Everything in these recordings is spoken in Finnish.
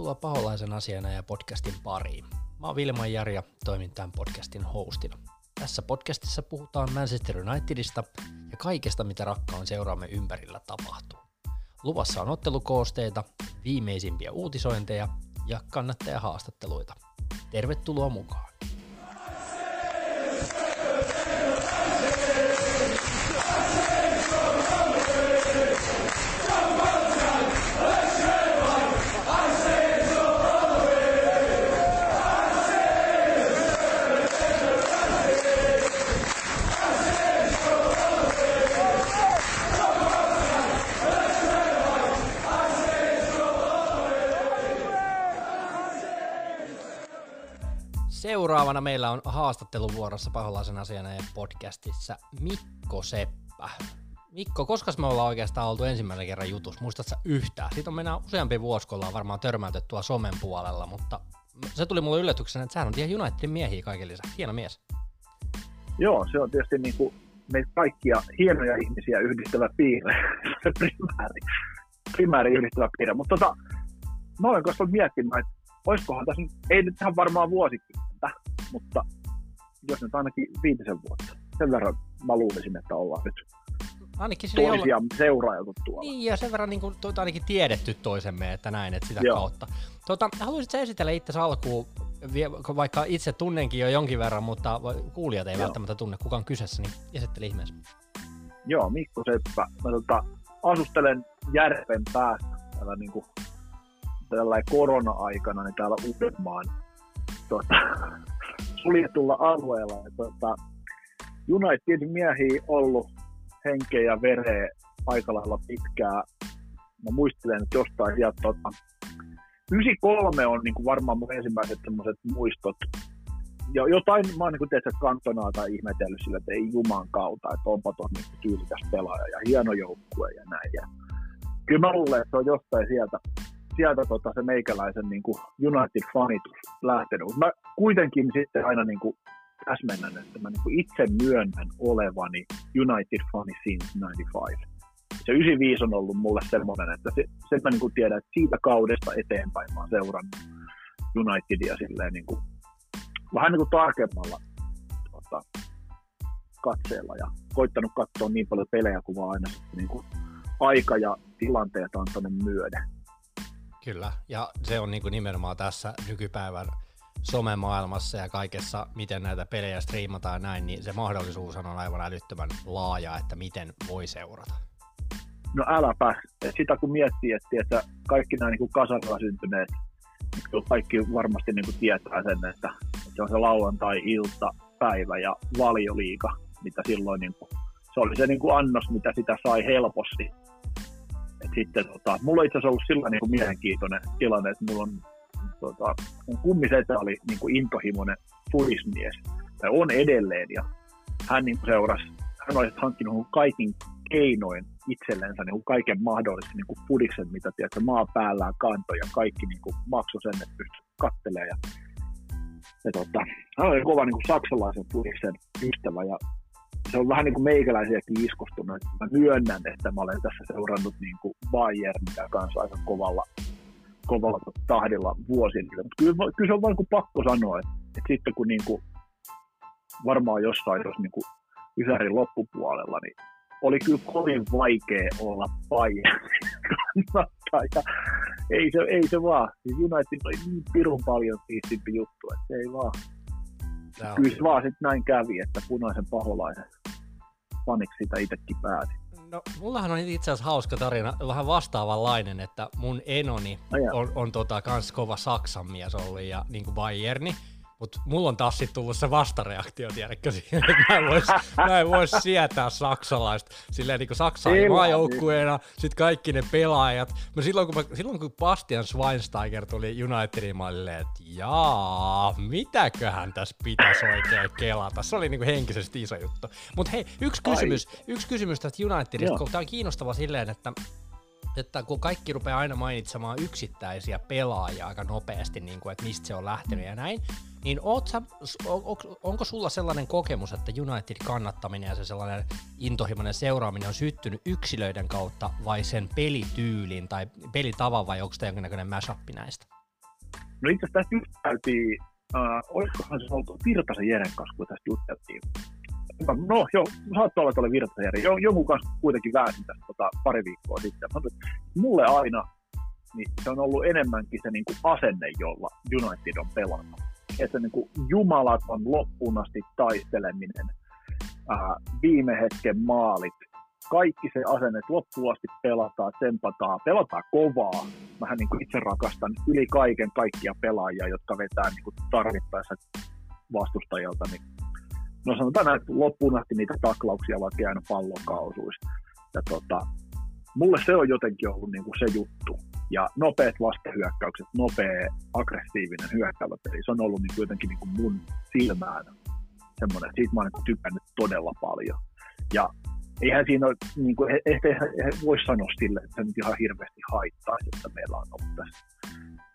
Tervetuloa Paholaisen asiana ja podcastin pariin. Mä oon Vilma Jari ja toimin tämän podcastin hostina. Tässä podcastissa puhutaan Manchester Unitedista ja kaikesta, mitä rakkaan seuraamme ympärillä tapahtuu. Luvassa on ottelukoosteita, viimeisimpiä uutisointeja ja kannattajahaastatteluita. Tervetuloa mukaan! Seuraavana meillä on haastatteluvuorossa Paholaisen asiana ja podcastissa Mikko Seppä. Mikko, koska me ollaan oikeastaan oltu ensimmäisen kerran jutus, muistatko yhtään? Siitä on mennään useampi vuosi, kun ollaan varmaan törmäytetty tuolla somen puolella, mutta se tuli mulle yllätyksenä, että sehän on ihan Unitedin miehiä kaiken lisäksi. Hieno mies. Joo, se on tietysti niin kuin meitä kaikkia hienoja ihmisiä yhdistävä piirre, primääri, primääri yhdistävä piirre. Mutta tota, mä olen koskaan miettinyt, että olisikohan tässä ei nyt ihan varmaan vuosikymmentä, mutta jos nyt ainakin viitisen vuotta. Sen verran mä luulisin, että ollaan nyt Ainakin toisia olla... seurailtu tuolla. Niin, ja sen verran niin kuin, tuota, ainakin tiedetty toisemme, että näin, että sitä Joo. kautta. Tuota, haluaisitko esitellä itse alkuun, vaikka itse tunnenkin jo jonkin verran, mutta kuulijat ei Joo. välttämättä tunne, kuka on kyseessä, niin esittele ihmeessä. Joo, Mikko Seppä. Mä tota, asustelen järven päästä täällä niin kuin tällä korona-aikana niin täällä Uudenmaan tuota, suljetulla alueella. Ja, tuota, Unitedin miehiä ollut henkeä ja vereä aika lailla pitkää. Mä muistelen, että jostain sieltä tuota, 93 on niin kuin varmaan mun ensimmäiset semmoiset muistot. Jo, jotain mä oon niin tietysti kantonaa tai ihmetellyt sillä, että ei juman kautta, että onpa tuossa niin tyylikäs pelaaja ja hieno joukkue ja näin. Ja kyllä mä luulen, että se on jostain sieltä sieltä tota, se meikäläisen niin United-fanitus lähtenyt. Mä kuitenkin sitten aina niin kuin täsmennän, että mä niin kuin itse myönnän olevani United-fani since 95. Se 95 on ollut mulle semmoinen, että se, sen mä niin kuin tiedän, että siitä kaudesta eteenpäin mä oon seurannut Unitedia silleen niin kuin, vähän niin kuin tarkemmalla tota, katseella ja koittanut katsoa niin paljon pelejä kuin vaan aina niin kuin aika ja tilanteet antanut myöden. Kyllä, ja se on niin kuin nimenomaan tässä nykypäivän somemaailmassa ja kaikessa, miten näitä pelejä striimataan näin, niin se mahdollisuus on aivan älyttömän laaja, että miten voi seurata. No äläpä. Sitä kun miettii, että, että kaikki nämä niin kasarilla syntyneet, niin kaikki varmasti niin kuin tietää sen, että, että se on se lauantai-ilta, päivä ja valioliika, mitä silloin niin kuin, se oli se niin kuin annos, mitä sitä sai helposti et sitten tota, mulla on itse asiassa ollut sillä niin kuin mielenkiintoinen tilanne, että mulla on tota, mun kummisetä oli niin kuin intohimoinen furismies, tai on edelleen, ja hän niin seurasi, hän olisi hankkinut kaikin keinoin itsellensä niin kuin kaiken mahdollisen niin kuin fudiksen, mitä tiedätkö, maa päällään kanto ja kaikki niin kuin maksoi sen, että pystyi kattelemaan. Ja, ja tota, hän oli kova niin kuin saksalaisen fudiksen ystävä ja se on vähän niin kuin meikäläisiäkin iskostunut. Mä myönnän, että mä olen tässä seurannut niin kuin Bayernia kanssa aika kovalla, kovalla tahdilla vuosille. Mutta kyllä, kyllä, se on vain kuin pakko sanoa, että, että sitten kun niin kuin varmaan jossain, jos niin kuin Ysärin loppupuolella, niin oli kyllä kovin vaikea olla Bayernin ja ei se, ei se vaan. Siis United oli niin pirun paljon siistimpi juttu, että se ei vaan. Tämä Kyllä se vaan sitten näin kävi, että punaisen paholaisen faniksi sitä itsekin päätin. No, mullahan on itse asiassa hauska tarina, vähän vastaavanlainen, että mun enoni on, on tota, kans kova Saksan mies ollut ja niin kuin Bayerni, mutta mulla on taas sit tullut se vastareaktio, tiedätkö, siihen, että mä en vois, mä en vois sietää saksalaista, silleen niin kuin Saksa maajoukkueena, sit kaikki ne pelaajat. Mä silloin, kun, mä, silloin kun Bastian Schweinsteiger tuli Unitedin, mä olin, että jaa, mitäköhän tässä pitäisi oikein kelata. Se oli niin kuin henkisesti iso juttu. Mutta hei, yksi kysymys, yksi kysymys tästä Unitedista, kun tämä on kiinnostava silleen, että että kun kaikki rupeaa aina mainitsemaan yksittäisiä pelaajia aika nopeasti, niin kuin, että mistä se on lähtenyt ja näin, niin sä, on, onko sulla sellainen kokemus, että United kannattaminen ja se sellainen intohimoinen seuraaminen on syttynyt yksilöiden kautta vai sen pelityylin tai pelitavan vai onko tämä jonkinnäköinen mashup näistä? No itse asiassa tästä käytiin, äh, olisikohan se oltu Virtasen Jeren kanssa, kun tästä jutteltiin. No joo, saattoi olla tuolle Virtasen Jeren. Jonkun kanssa kuitenkin väänsin tästä tota, pari viikkoa sitten. Mulle aina niin se on ollut enemmänkin se niin kuin asenne, jolla United on pelannut. Että niin kuin jumalaton loppuun asti taisteleminen, ää, viime hetken maalit, kaikki se asenne, että loppuun asti pelataan, tempataan, pelataan kovaa. Mähän niin kuin itse rakastan yli kaiken kaikkia pelaajia, jotka vetää niin kuin tarvittaessa vastustajalta. Niin no sanotaan näin, että loppuun asti niitä taklauksia vaikka jäänyt pallon. Ja tota, mulle se on jotenkin ollut niin kuin se juttu. Ja nopeat vastahyökkäykset, nopea, aggressiivinen hyökkäävä peli, se on ollut niin jotenkin niin kuin mun silmään semmoinen, siitä mä oon niin tykännyt todella paljon. Ja eihän siinä ole, niin kuin, ehkä voi sanoa sille, että se nyt ihan hirveästi haittaa, että meillä on ollut tässä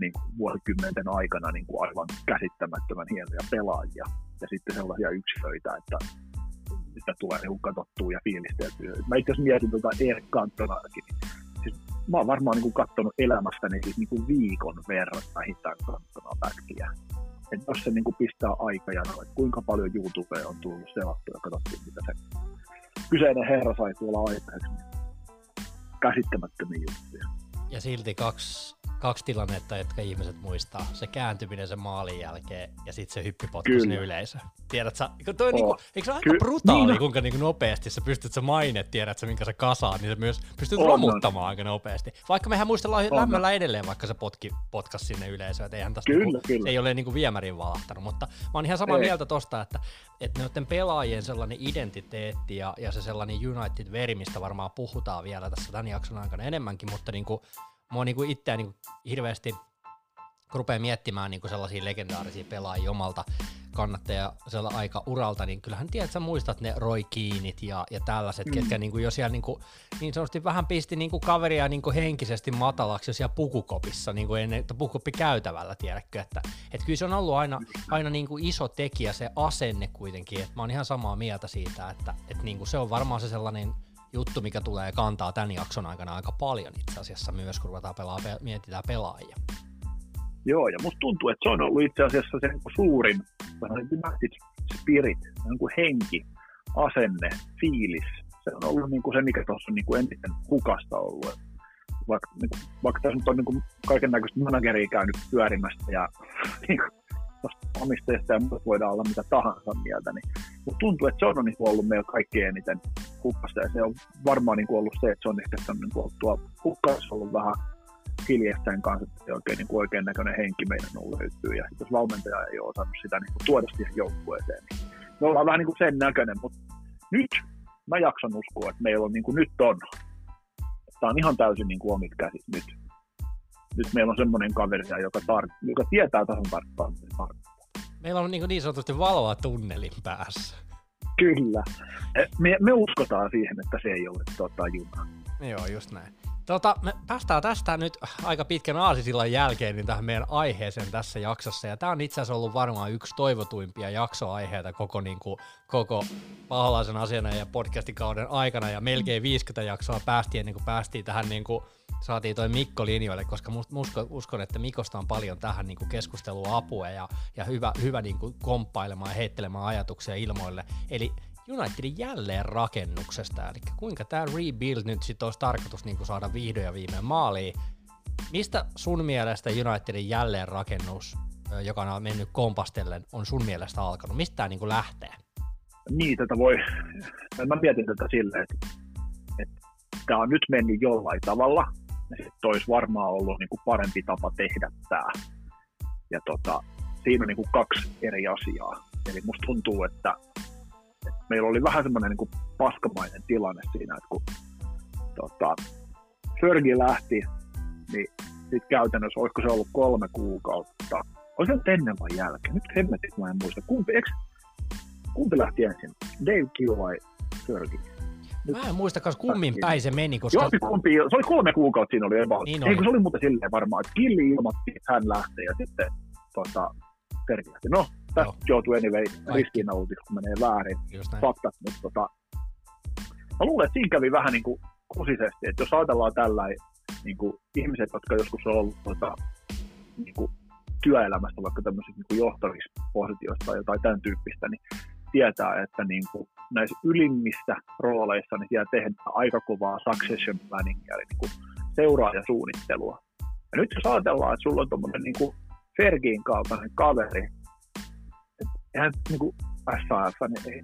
niin kuin vuosikymmenten aikana niin kuin aivan käsittämättömän hienoja pelaajia ja sitten sellaisia yksilöitä, että sitä tulee niin katsottua ja fiilisteltyä. Mä itse asiassa mietin tuota Erik Kantonaakin, mä oon varmaan niin katsonut elämästäni siis niin kuin viikon verran vähintään katsomaan pätkiä. Et jos se niin kuin pistää aikajanoa, että kuinka paljon YouTubea on tullut selattua ja katsottu, mitä se kyseinen herra sai tuolla aikaiseksi. Käsittämättömiä juttuja. Ja silti kaksi kaksi tilannetta, jotka ihmiset muistaa. Se kääntyminen sen maalin jälkeen ja sitten se hyppipotku sinne yleisö. Tiedät sä, toi oh. niinku, eikö se ole aika Ky- brutaali, niin. kuinka niinku nopeasti sä pystyt se maine, tiedät sä, minkä sä kasaat, niin sä myös pystyt on, romuttamaan on. aika nopeasti. Vaikka mehän muistellaan on. lämmöllä edelleen, vaikka se potki, potkas sinne yleisöön, että eihän tästä kyllä, niinku, kyllä. ei ole niinku viemärin valahtanut, mutta mä oon ihan samaa ei. mieltä tosta, että, että noiden pelaajien sellainen identiteetti ja, ja se sellainen United-veri, mistä varmaan puhutaan vielä tässä tämän jakson aikana enemmänkin, mutta niinku, mua niinku itseä niinku hirveästi, kun rupeaa miettimään niinku sellaisia legendaarisia pelaajia omalta kannattaja aika uralta, niin kyllähän tiedät, sä muistat ne Roy Kiinit ja, ja tällaiset, mm. ketkä niinku jo siellä niinku, niin sanotusti vähän pisti niinku kaveria niinku henkisesti matalaksi jo siellä pukukopissa, niinku ennen, että pukukoppi käytävällä, tiedätkö, että et kyllä se on ollut aina, aina niinku iso tekijä se asenne kuitenkin, että mä oon ihan samaa mieltä siitä, että et niinku se on varmaan se sellainen juttu, mikä tulee kantaa tämän jakson aikana aika paljon itse asiassa myös, kun ruvetaan pelaa, pe- mietitään pelaajia. Joo, ja musta tuntuu, että se on ollut itse asiassa se niin suurin message spirit, niin kuin henki, asenne, fiilis. Se on ollut niin kuin se, mikä tuossa on niin kuin eniten hukasta ollut. Vaikka, niin kuin, vaikka tässä nyt on niin kaiken näköistä manageria käynyt pyörimästä ja niin kuin, omistajista ja muuta voidaan olla mitä tahansa mieltä, niin mutta tuntuu, että se on niin ollut meillä kaikkein eniten hukkasta ja se on varmaan niin ollut se, että se on ehkä niin tuo hukkassa ollut vähän hiljestäen kanssa, että oikein, niin oikein näköinen henki meidän on löytyy ja jos valmentaja ei ole osannut sitä niin tuoda siihen joukkueeseen, niin me ollaan vähän niin kuin sen näköinen, mutta nyt mä jaksan uskoa, että meillä on niin kuin nyt on. Tämä on ihan täysin niin kuin omit käsit nyt nyt meillä on semmoinen kaveri, joka, tar- joka tietää tasan tarkkaan. Meillä on niin, niin sanotusti valoa tunnelin päässä. Kyllä. E, me, me uskotaan siihen, että se ei ole tota, juna. Joo, just näin. Tota, me päästään tästä nyt aika pitkän aasisillan jälkeen niin tähän meidän aiheeseen tässä jaksossa. Ja tämä on itse asiassa ollut varmaan yksi toivotuimpia jaksoaiheita koko, niin kuin, koko paholaisen asiana ja podcastikauden aikana. Ja melkein 50 jaksoa päästiin ennen kuin päästiin tähän niin kuin, saatiin toi Mikko linjoille, koska uskon, uskon, että Mikosta on paljon tähän niin keskustelua apua ja, ja hyvä, hyvä niin kuin komppailemaan ja heittelemään ajatuksia ilmoille. Eli Unitedin jälleen rakennuksesta, eli kuinka tämä rebuild nyt sitten olisi tarkoitus niin saada vihdoin ja viimein maaliin. Mistä sun mielestä Unitedin jälleenrakennus, joka on mennyt kompastellen, on sun mielestä alkanut? Mistä tämä niin lähtee? Niin, tätä voi, mä mietin tätä silleen, että, että tämä on nyt mennyt jollain tavalla, sitten olisi varmaan ollut niin kuin parempi tapa tehdä tämä. Ja tota, siinä on niin kuin kaksi eri asiaa. Eli musta tuntuu, että meillä oli vähän semmoinen niin kuin paskamainen tilanne siinä, että kun tota, Fergie lähti, niin sitten käytännössä, olisiko se ollut kolme kuukautta, olisi se ennen vai jälkeen? Nyt hemmetin, mä en muista. Kumpi, eikö, kumpi lähti ensin? Dave Kill vai Fergie? Mä en muista kas kummin päin se meni, koska... Joo, kumpi, se oli kolme kuukautta siinä oli about. Niin oli. Eikö se oli muuten silleen varmaan, että Killi ilmoitti, että hän lähtee ja sitten tota, Terki lähti. No, tästä joutuu anyway ristiinnaulutiksi, kun menee väärin. Faktat, mutta tota, mä luulen, että siinä kävi vähän niin kuin kusisesti, että jos ajatellaan tällä niin kuin ihmiset, jotka joskus on ollut tota, niin kuin työelämästä vaikka tämmöisistä niin johtavissa positioissa tai jotain tämän tyyppistä, niin tietää, että niin kuin näissä ylimmissä rooleissa niin siellä tehdään aika kovaa succession planningia, eli niin kuin seuraajasuunnittelua. Ja nyt jos ajatellaan, että sulla on tuommoinen niin Fergin kaltainen kaveri, eihän niin kuin SAF, niin ei,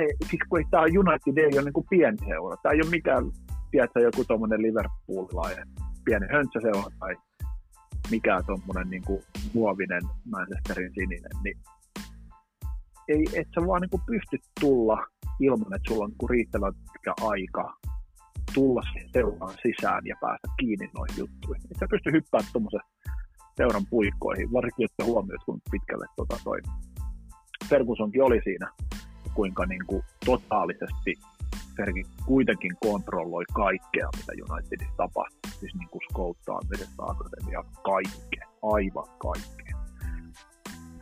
ei, siis kun ei tämä United ei ole niin kuin pieni seura. Tämä ei ole mikään, tiedätkö, joku tuommoinen Liverpoolilainen pieni höntsäseura tai mikään tuommoinen niin kuin muovinen Manchesterin sininen, niin ei, et sä vaan niin kuin pysty tulla ilman, että sulla on niin riittävän pitkä aika tulla seuraan sisään ja päästä kiinni noihin juttuihin. Et sä pysty hyppäämään tuommoisen seuran puikkoihin, varsinkin että huomioit, kun pitkälle tota toi Fergusonkin oli siinä, kuinka niin kuin totaalisesti Fergie kuitenkin kontrolloi kaikkea, mitä Unitedissa tapahtuu. Siis niin kuin skouttaamisesta, akatemia, kaikkea, aivan kaikkea.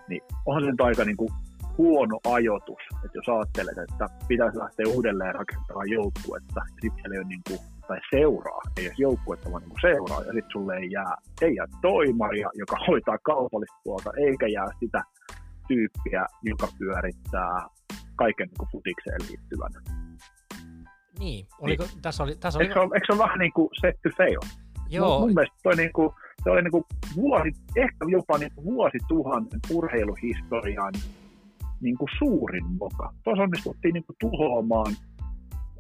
Niin onhan se aika niin kuin huono ajoitus, että jos ajattelet, että pitäisi lähteä uudelleen rakentamaan joukkuetta, sitten ei ole niin kuin, tai seuraa, ei edes joukkuetta, vaan niin kuin seuraa, ja sitten sulle ei jää, ei jää toimaria, joka hoitaa kaupallista puolta, eikä jää sitä tyyppiä, joka pyörittää kaiken niin kuin futikseen liittyvän. Niin, oliko, niin. tässä oli... Tässä oli... Eikö, se ole, eikö se ole vähän niin kuin set to fail? Joo. Mun, mun mielestä toi niin kuin, se oli niin kuin vuosi, ehkä jopa niin kuin vuosituhannen urheiluhistorian niin kuin suurin moka. Tuossa onnistuttiin niin kuin tuhoamaan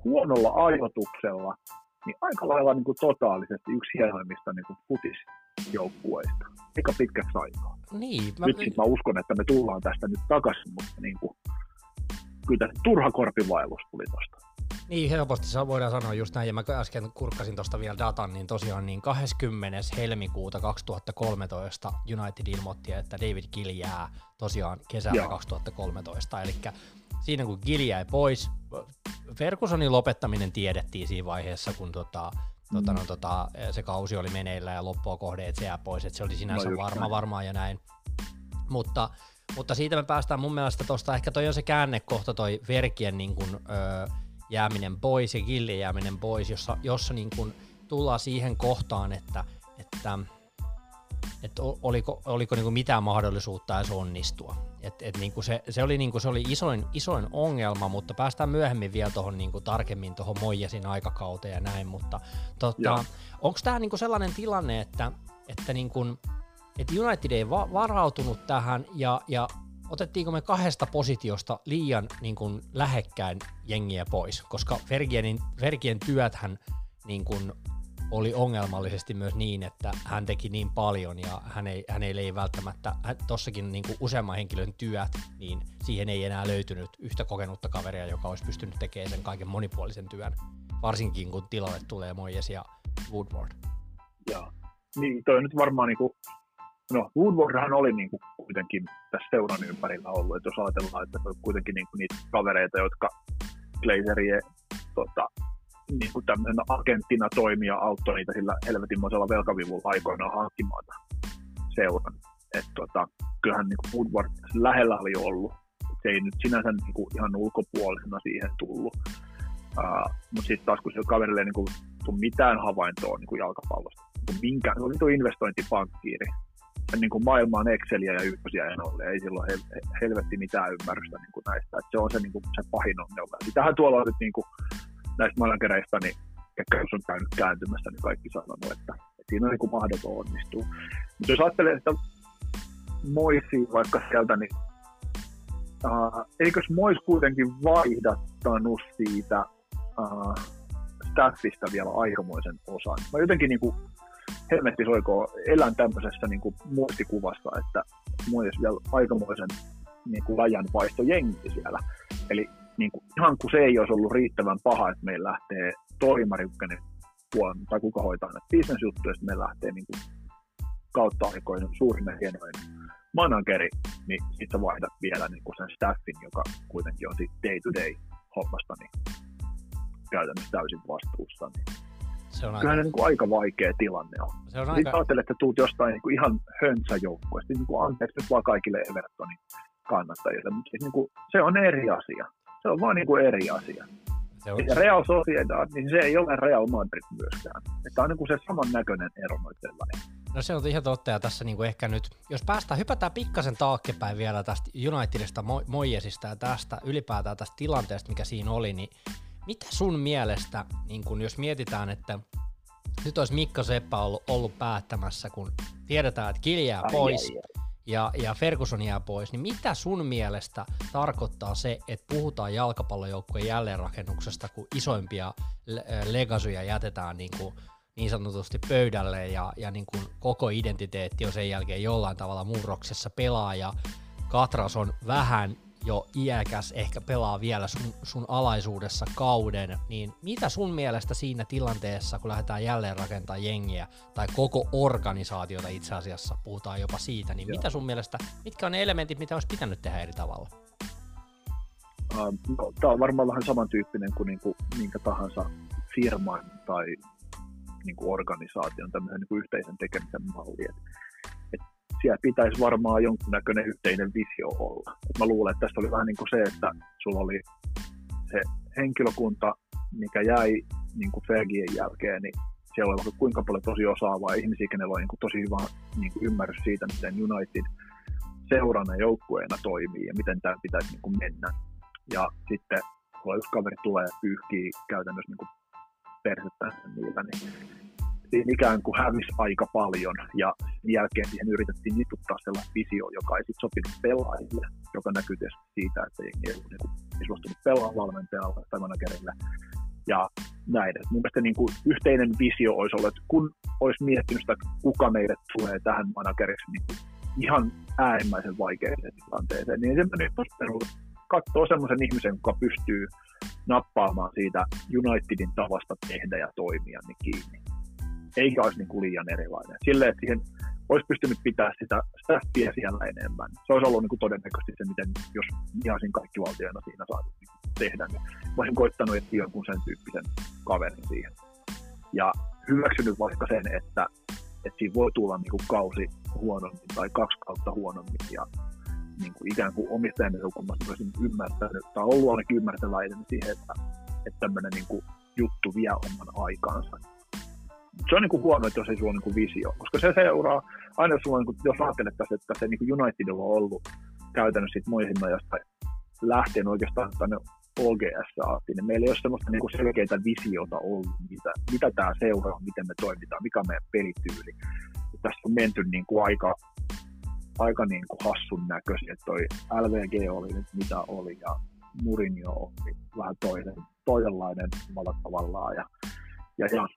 huonolla ajoituksella niin aika lailla niin kuin totaalisesti yksi hienoimmista niin kuin futisjoukkueista. Eikä pitkäksi aikaa. Niin, mä... Nyt sit mä uskon, että me tullaan tästä nyt takaisin, mutta niin kuin, kyllä turha korpivaellus tuli tosta. Niin, helposti voidaan sanoa just näin, ja mä äsken kurkkasin tuosta vielä datan, niin tosiaan niin 20. helmikuuta 2013 United ilmoitti, että David Gill jää tosiaan kesällä Joo. 2013, eli siinä kun Gill jäi pois, Fergusonin lopettaminen tiedettiin siinä vaiheessa, kun tota, tota, no, tota, se kausi oli meneillä ja loppua kohde, että se jää pois, että se oli sinänsä no varma varmaan ja näin. Mutta, mutta siitä me päästään mun mielestä tuosta, ehkä toi on se käännekohta toi Verkien niin kuin, öö, jääminen pois ja Gillin jääminen pois, jossa, jossa niin kuin tullaan siihen kohtaan, että, että, että oliko, oliko niin kuin mitään mahdollisuutta edes onnistua. Et, et niin kuin se, se, oli, niin kuin se oli isoin, isoin ongelma, mutta päästään myöhemmin vielä tuohon niin kuin tarkemmin tuohon Moijasin aikakauteen ja näin, mutta tota, onko tämä niin kuin sellainen tilanne, että, että, niin kuin, että United ei va- varautunut tähän ja, ja otettiinko me kahdesta positiosta liian niin kuin, lähekkäin jengiä pois, koska Fergienin, Fergien työthän niin kuin, oli ongelmallisesti myös niin, että hän teki niin paljon ja hän ei, hänelle ei välttämättä, tossakin niin useamman henkilön työt, niin siihen ei enää löytynyt yhtä kokenutta kaveria, joka olisi pystynyt tekemään sen kaiken monipuolisen työn, varsinkin kun tilalle tulee Moyes ja Woodward. Joo, niin toi nyt varmaan niin kuin No, Woodwardhan oli niin kuin kuitenkin tässä seuran ympärillä ollut, että jos ajatellaan, että se on kuitenkin niin kuin niitä kavereita, jotka Glazerien tota, niin kuin tämmöisenä agenttina toimia auttoi niitä sillä helvetinmoisella velkavivulla aikoinaan hankkimaan seuran. Että tota, kyllähän niin kuin Woodward lähellä oli ollut. Se ei nyt sinänsä niin kuin ihan ulkopuolisena siihen tullut. Uh, mutta sitten taas kun se kaverille ei niin kuin, mitään havaintoa niin kuin jalkapallosta, niin minkä, se oli tuo investointipankkiiri, niin kuin maailmaan Exceliä ja ykkösiä en ole. Ei silloin hel- helvetti mitään ymmärrystä niin kuin näistä. Et se on se, niin kuin, se pahin ongelma. Sitähän tuolla on nyt niin kuin, näistä managereista, niin ketkä jos on käynyt kääntymässä, niin kaikki sanonut, että, että siinä on niin kuin mahdoton onnistuu. Mutta jos ajattelee että Moisi vaikka sieltä, niin uh, eikös Mois kuitenkin vaihdattanut siitä uh, staffista vielä aikamoisen osan? Mä jotenkin niin kuin helmetti soikoo, elän tämmöisessä niin kuin muistikuvassa, että mulla vielä aikamoisen niin kuin siellä. Eli niin kuin, ihan kun se ei olisi ollut riittävän paha, että meillä lähtee toimari, puolen, tai kuka hoitaa näitä bisnesjuttuja, että meillä lähtee niin kuin, kautta aikoinen suurin ja hienoin manageri, niin sitten vaihdat vielä niin kuin sen staffin, joka kuitenkin on sitten day-to-day hommasta, niin käytännössä täysin vastuussa. Niin se on aika... niin kuin aika vaikea tilanne on. Se on aika... ajattelet, että tuut jostain niin kuin ihan höntsäjoukkueesta, niin kuin anteeksi nyt vaan kaikille Evertonin kannattajille, mutta siis niin kuin, se on eri asia. Se on vaan niin kuin eri asia. Se on... Real Sociedad, niin se ei ole Real Madrid myöskään. Että on niin kuin se saman näköinen ero noiden välillä. No se on ihan totta, ja tässä niinku ehkä nyt, jos päästään, hypätään pikkasen taakkepäin vielä tästä Unitedista, Moyesista ja tästä ylipäätään tästä tilanteesta, mikä siinä oli, niin mitä sun mielestä, niin kun jos mietitään, että nyt olisi Mikko Seppä ollut, ollut päättämässä, kun tiedetään, että Kilja pois, ai, ai, ai ja, ja Ferguson jää pois, niin mitä sun mielestä tarkoittaa se, että puhutaan jalkapallojoukkueen jälleenrakennuksesta, kun isoimpia legasyjä jätetään niin, kuin niin sanotusti pöydälle ja, ja niin kuin koko identiteetti on sen jälkeen jollain tavalla murroksessa pelaaja. Katras on vähän jo iäkäs, ehkä pelaa vielä sun, sun alaisuudessa kauden, niin mitä sun mielestä siinä tilanteessa, kun lähdetään jälleen rakentamaan jengiä, tai koko organisaatiota itse asiassa, puhutaan jopa siitä, niin Joo. mitä sun mielestä, mitkä on ne elementit, mitä olisi pitänyt tehdä eri tavalla? Uh, no, Tämä on varmaan vähän samantyyppinen kuin, niin kuin minkä tahansa firman tai niin kuin organisaation tämmöisen niin kuin yhteisen tekemisen malli. Et siellä pitäisi varmaan jonkunnäköinen yhteinen visio olla. Et mä luulen, että tässä oli vähän niin kuin se, että sulla oli se henkilökunta, mikä jäi niin kuin Fergien jälkeen, niin siellä oli kuinka paljon tosi osaavaa ihmisiä, kenellä oli niin kuin tosi hyvä niin kuin ymmärrys siitä, miten United seurana joukkueena toimii ja miten tämä pitäisi niin kuin mennä. Ja sitten kun yksi kaveri tulee pyyhkii käytännössä niin kuin persettä niillä, niin siinä ikään kuin hävisi aika paljon ja sen jälkeen siihen yritettiin niputtaa sellaista visio, joka ei sitten sopinut pelaajille, joka näkyy tietysti siitä, että jengi ei niin suostunut pelaa valmentajalle tai managerille ja näin. Et mun mielestä niin kuin yhteinen visio olisi ollut, että kun olisi miettinyt sitä, kuka meille tulee tähän manageriksi niin ihan äärimmäisen vaikeaseen tilanteeseen, niin ensimmäinen olisi katsoa semmoisen ihmisen, joka pystyy nappaamaan siitä Unitedin tavasta tehdä ja toimia niin kiinni eikä olisi niin kuin liian erilainen. Silleen, että siihen olisi pystynyt pitää sitä staffia siellä enemmän. Se olisi ollut niin kuin todennäköisesti se, miten jos ihan kaikki valtiona siinä saatu niin tehdä, niin mä olisin koittanut etsiä jonkun sen tyyppisen kaverin siihen. Ja hyväksynyt vaikka sen, että, että siinä voi tulla niin kuin kausi huonommin tai kaksi kautta huonommin ja niin kuin ikään kuin omistajan näkökulmasta olisin ymmärtänyt, tai ollut ainakin ymmärtäväinen siihen, että, että tämmöinen niin kuin juttu vie oman aikaansa se on niin kuin huono, että jos ei sulla ole niin visio, koska se seuraa, aina jos, sulla, niin kuin, jos ajattelet tässä, että se niin Unitedilla on ollut käytännössä sit Moisin ajasta lähtien oikeastaan tänne OGS asti, niin meillä ei ole sellaista niin kuin visiota ollut, mitä, mitä tämä seuraa, miten me toimitaan, mikä on meidän pelityyli. Tässä on menty niin kuin aika, aika niin kuin hassun näköisiä, että toi LVG oli nyt mitä oli ja Murinio oli vähän toisen, toisenlainen tavallaan ja, ja, ja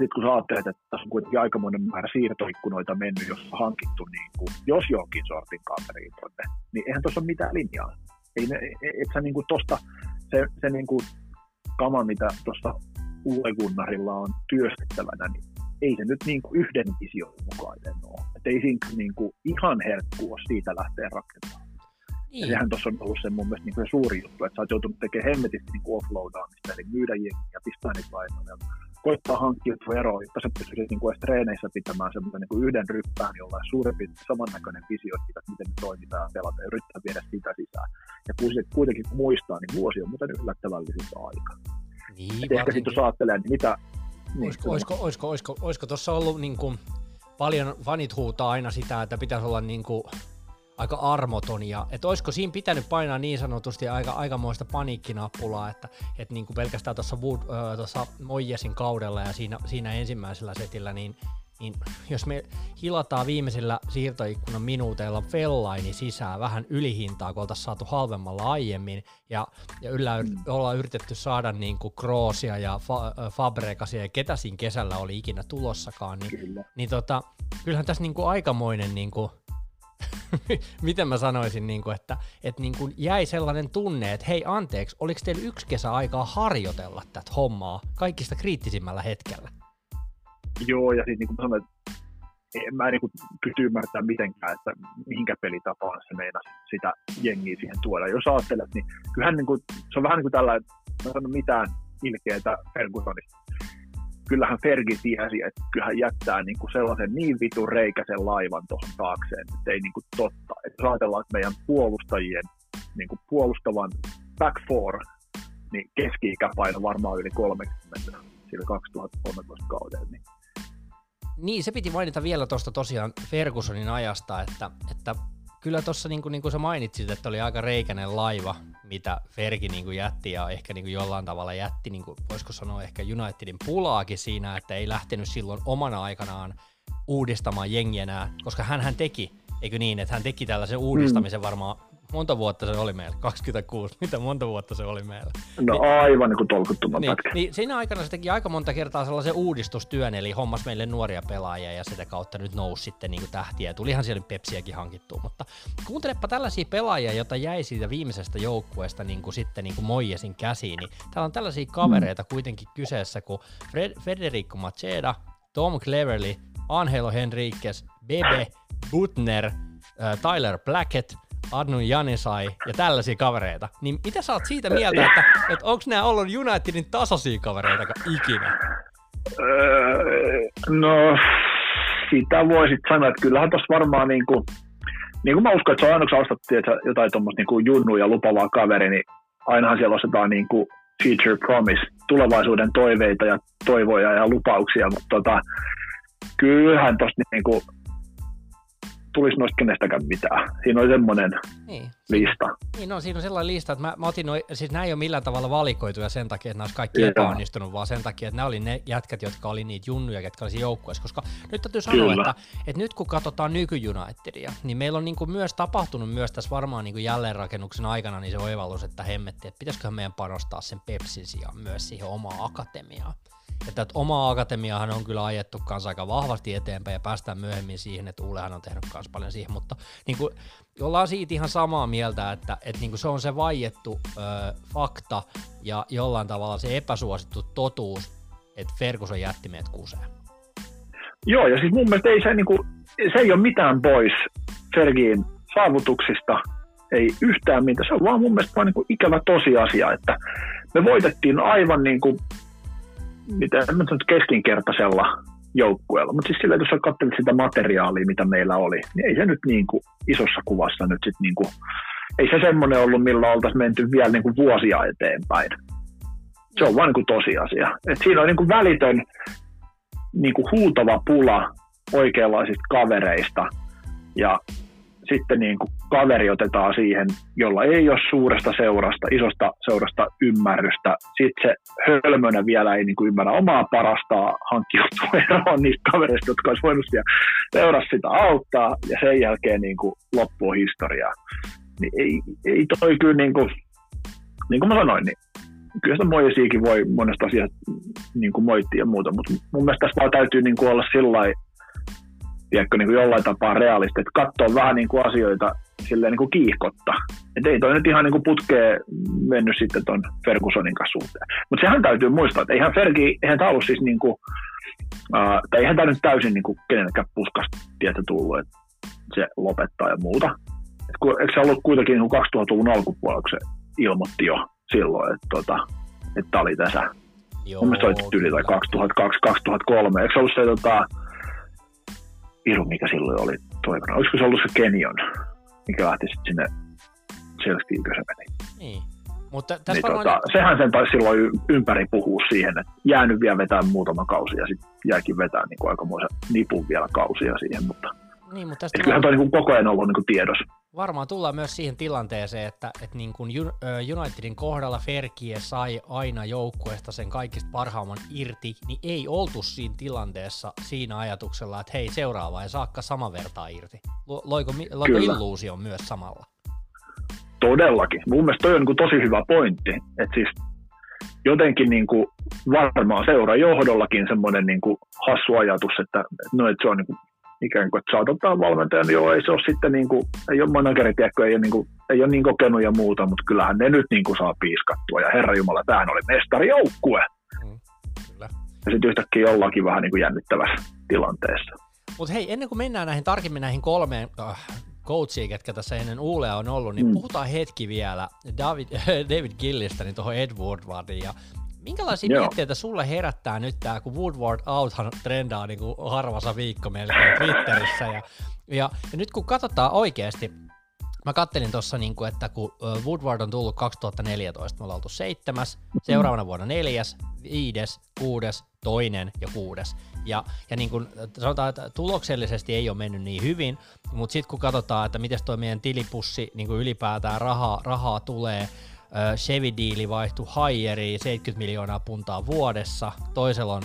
sitten kun sä ajattelet, että tässä on kuitenkin aikamoinen määrä siirtoikkunoita mennyt, jos on hankittu niin kuin, jos jonkin sortin kaveriin tonne, niin eihän tuossa ole mitään linjaa. Ei ne, e, et sä niin kuin tosta, se, se niin kuin kama, mitä tuossa Ulegunnarilla on työstettävänä, niin ei se nyt niin kuin yhden vision mukainen ole. Et ei siinä niin kuin ihan herkkua siitä lähteä rakentamaan. Niin. Ja sehän tuossa on ollut se mun mielestä niin kuin se suuri juttu, että sä oot joutunut tekemään hemmetisti niin offloadaamista, eli myydä jengiä, pistää niitä lainoja, koittaa hankkia eroa, jotta sä pystyisit niin kuin edes treeneissä pitämään semmoisen niin kuin yhden ryppään, jolla on suurempi samannäköinen visio siitä, miten me toimitaan ja pelata ja yrittää viedä sitä sisään. Ja kuitenkin kun muistaa, niin vuosi on muuten yllättävän lyhyt aika. Niin, Et ehkä sitten jos ajattelee, niin mitä... Niin, olisiko, olisiko, olisiko, olisiko, olisiko tuossa ollut niin kuin, paljon fanit huutaa aina sitä, että pitäisi olla niin kuin, aika armoton. Ja, että olisiko siinä pitänyt painaa niin sanotusti aika, aikamoista paniikkinappulaa, että, että niin kuin pelkästään tuossa äh, Moijesin kaudella ja siinä, siinä ensimmäisellä setillä, niin, niin jos me hilataan viimeisillä siirtoikkunan minuuteilla Fellaini sisään vähän ylihintaa, kun oltaisiin saatu halvemmalla aiemmin, ja, ja yllä mm. ollaan yritetty saada niin kuin Kroosia ja Fa, Fabrekasia ja ketä siinä kesällä oli ikinä tulossakaan, niin, Kyllä. niin tota, kyllähän tässä niin kuin aikamoinen niin kuin, miten mä sanoisin, niin kuin, että, että niin kuin jäi sellainen tunne, että hei anteeksi, oliko teillä yksi kesä aikaa harjoitella tätä hommaa kaikista kriittisimmällä hetkellä? Joo, ja sitten niin kuin mä sanoin, että en mä niin pysty ymmärtämään mitenkään, että mihinkä pelitapaan se meinasi sitä jengiä siihen tuoda. Jos ajattelet, niin kyllähän niin kuin, se on vähän niin kuin tällä, että mä sanon mitään ilkeätä Fergusonista kyllähän Fergi tiesi, että kyllähän jättää niin kuin sellaisen niin vitun reikäisen laivan tuohon taakseen, että ei niin kuin totta. Että jos ajatellaan, että meidän puolustajien niin kuin puolustavan back four, niin keski-ikäpaino varmaan yli 30 sillä 2013 kaudella. Niin Niin, se piti mainita vielä tuosta tosiaan Fergusonin ajasta, että, että kyllä tuossa niin kuin, niin kuin sä mainitsit, että oli aika reikäinen laiva, mitä Fergi niin kuin jätti ja ehkä niin kuin jollain tavalla jätti, niin kuin, voisiko sanoa ehkä Unitedin pulaakin siinä, että ei lähtenyt silloin omana aikanaan uudistamaan jengiä enää, koska hän teki, eikö niin, että hän teki tällaisen uudistamisen mm. varmaan monta vuotta se oli meillä? 26. Mitä monta vuotta se oli meillä? No niin, aivan niin kuin tolkuttoman niin, niin, siinä aikana se teki aika monta kertaa sellaisen uudistustyön, eli hommas meille nuoria pelaajia ja sitä kautta nyt nousi sitten niin kuin tähtiä. Tulihan siellä Pepsiäkin hankittua, mutta kuuntelepa tällaisia pelaajia, joita jäi siitä viimeisestä joukkueesta niin kuin sitten niin kuin Moijesin käsiin, niin täällä on tällaisia kavereita mm. kuitenkin kyseessä kuin Fred- Federico Macheda, Tom Cleverly, Angelo Henriquez, Bebe, Butner, äh, Tyler Blackett – Adnun Janisai ja tällaisia kavereita, niin mitä sä oot siitä mieltä, että, että onko nämä ollut Unitedin tasoisia kavereita ikinä? Öö, no, sitä voisit sanoa, että kyllähän tuossa varmaan niin kuin, niin kuin mä uskon, että se on aina, kun ostat että jotain tuommoista niin junnu ja lupavaa kaveri, niin ainahan siellä ostetaan niin kuin future promise, tulevaisuuden toiveita ja toivoja ja lupauksia, mutta tota, kyllähän tuosta niin kuin, tulisi noista kenestäkään mitään. Siinä oli semmoinen niin. Lista. Niin, no siinä on sellainen lista, että mä, mä otin noi, siis nämä ei ole millään tavalla valikoituja sen takia, että nämä olisi kaikki Joo. epäonnistunut, vaan sen takia, että nämä oli ne jätkät, jotka oli niitä junnuja, jotka olisi joukkueessa. Koska nyt täytyy sanoa, että, että, nyt kun katsotaan nykyjunittedia, niin meillä on niin kuin myös tapahtunut myös tässä varmaan niin kuin jälleenrakennuksen aikana niin se oivallus, että hemmetti, että pitäisiköhän meidän panostaa sen Pepsin sijaan myös siihen omaan akatemiaan. Että, että oma akatemiahan on kyllä ajettu kanssa aika vahvasti eteenpäin ja päästään myöhemmin siihen, että Uulehan on tehnyt myös paljon siihen, mutta niin kuin, ollaan siitä ihan samaa mieltä, että, että niin kuin se on se vaiettu ö, fakta ja jollain tavalla se epäsuosittu totuus, että Ferguson jätti meidät kuseen. Joo, ja siis mun mielestä ei se, niin kuin, se ei ole mitään pois Fergiin saavutuksista, ei yhtään mitään. Se on vaan mun mielestä vaan niin kuin ikävä tosiasia, että me voitettiin aivan niin kuin miten keskinkertaisella joukkueella. Mutta siis sillä, jos sä sitä materiaalia, mitä meillä oli, niin ei se nyt niin kuin isossa kuvassa nyt sit niin kuin, ei se semmoinen ollut, millä oltaisiin menty vielä niin kuin vuosia eteenpäin. Se on vaan niin kuin tosiasia. Et siinä on niin kuin välitön niin kuin huutava pula oikeanlaisista kavereista ja sitten niin kuin kaveri otetaan siihen, jolla ei ole suuresta seurasta, isosta seurasta ymmärrystä. Sitten se hölmönä vielä ei niin kuin ymmärrä omaa parastaa hankkiutua eroon niistä kavereista, jotka olisi voinut siellä seurassa sitä auttaa, ja sen jälkeen niin kuin loppuu historiaa. Niin ei, ei toi kyllä, niin kuin, niin kuin mä sanoin, niin kyllä sitä Moisiikin voi monesta asiasta niin kuin moittia ja muuta, mutta mun mielestä tässä vaan täytyy niin kuin olla sillä tiedätkö, niin kuin jollain tapaa realisti, että katsoa vähän niin kuin asioita silleen niin kuin kiihkotta. Et ei toi nyt ihan niin kuin putkeen mennyt sitten ton Fergusonin kanssa suhteen. Mutta sehän täytyy muistaa, että eihän Fergi, eihän tämä ollut siis niin kuin, uh, tai eihän tämä nyt täysin niin kuin kenenkään puskasta tietä tullut, että se lopettaa ja muuta. Et kun, eikö se ollut kuitenkin niin kuin 2000-luvun alkupuolella, kun se ilmoitti jo silloin, että, tota, tämä oli tässä. Joo, Mun mielestä oli tyyli tai 2002-2003. Eikö se ollut se tota, Iru, mikä silloin oli toivona. Olisiko se ollut se Kenion, mikä lähti sitten sinne Chelseain, se meni. Niin. Mutta tässä niin, varmaan... tota, sehän sen taisi silloin ympäri puhua siihen, että jäänyt vielä vetää muutama kausi ja sitten jääkin vetää niin kuin aikamoisen nipun vielä kausia siihen, mutta, niin, mutta tästä kyllähän toi niin koko ajan ollut niin tiedossa varmaan tullaan myös siihen tilanteeseen, että, että niin kuin Unitedin kohdalla Ferkie sai aina joukkueesta sen kaikista parhaamman irti, niin ei oltu siinä tilanteessa siinä ajatuksella, että hei seuraava ei saakka saman vertaa irti. Loiko, loiko illuusio myös samalla? Todellakin. Mun mielestä toi on niin tosi hyvä pointti. Että siis jotenkin niin kuin varmaan seurajohdollakin semmoinen niin kuin hassu ajatus, että, no, että se on niin kuin ikään kuin, että saatetaan valmentajan, niin joo, ei se ole sitten niin kuin, ei ole manageri, tiedätkö, ei ole, niin kuin, ei ole niin kokenut ja muuta, mutta kyllähän ne nyt niin kuin saa piiskattua. Ja Herra Jumala, tämähän oli mestarijoukkue. Mm, kyllä. Ja sitten yhtäkkiä ollaankin vähän niin kuin jännittävässä tilanteessa. Mutta hei, ennen kuin mennään näihin tarkemmin näihin kolmeen äh, coachiin, ketkä tässä ennen Uulea on ollut, niin mm. puhutaan hetki vielä David, David Gillistä niin tuohon Ed Woodwardin ja Minkälaisia Joo. mietteitä sulle herättää nyt tämä, kun Woodward Outhan trendaa niin kuin harvassa viikko melkein Twitterissä. Ja, ja, ja nyt kun katsotaan oikeasti, mä kattelin tuossa, niin kuin, että kun Woodward on tullut 2014, me ollaan oltu seitsemäs, seuraavana vuonna neljäs, viides, kuudes, toinen ja kuudes. Ja, ja niin kuin sanotaan, että tuloksellisesti ei ole mennyt niin hyvin, mutta sitten kun katsotaan, että miten tuo meidän tilipussi niin kuin ylipäätään rahaa, rahaa tulee, Chevy-diili vaihtui Hayeriin 70 miljoonaa puntaa vuodessa, toisella on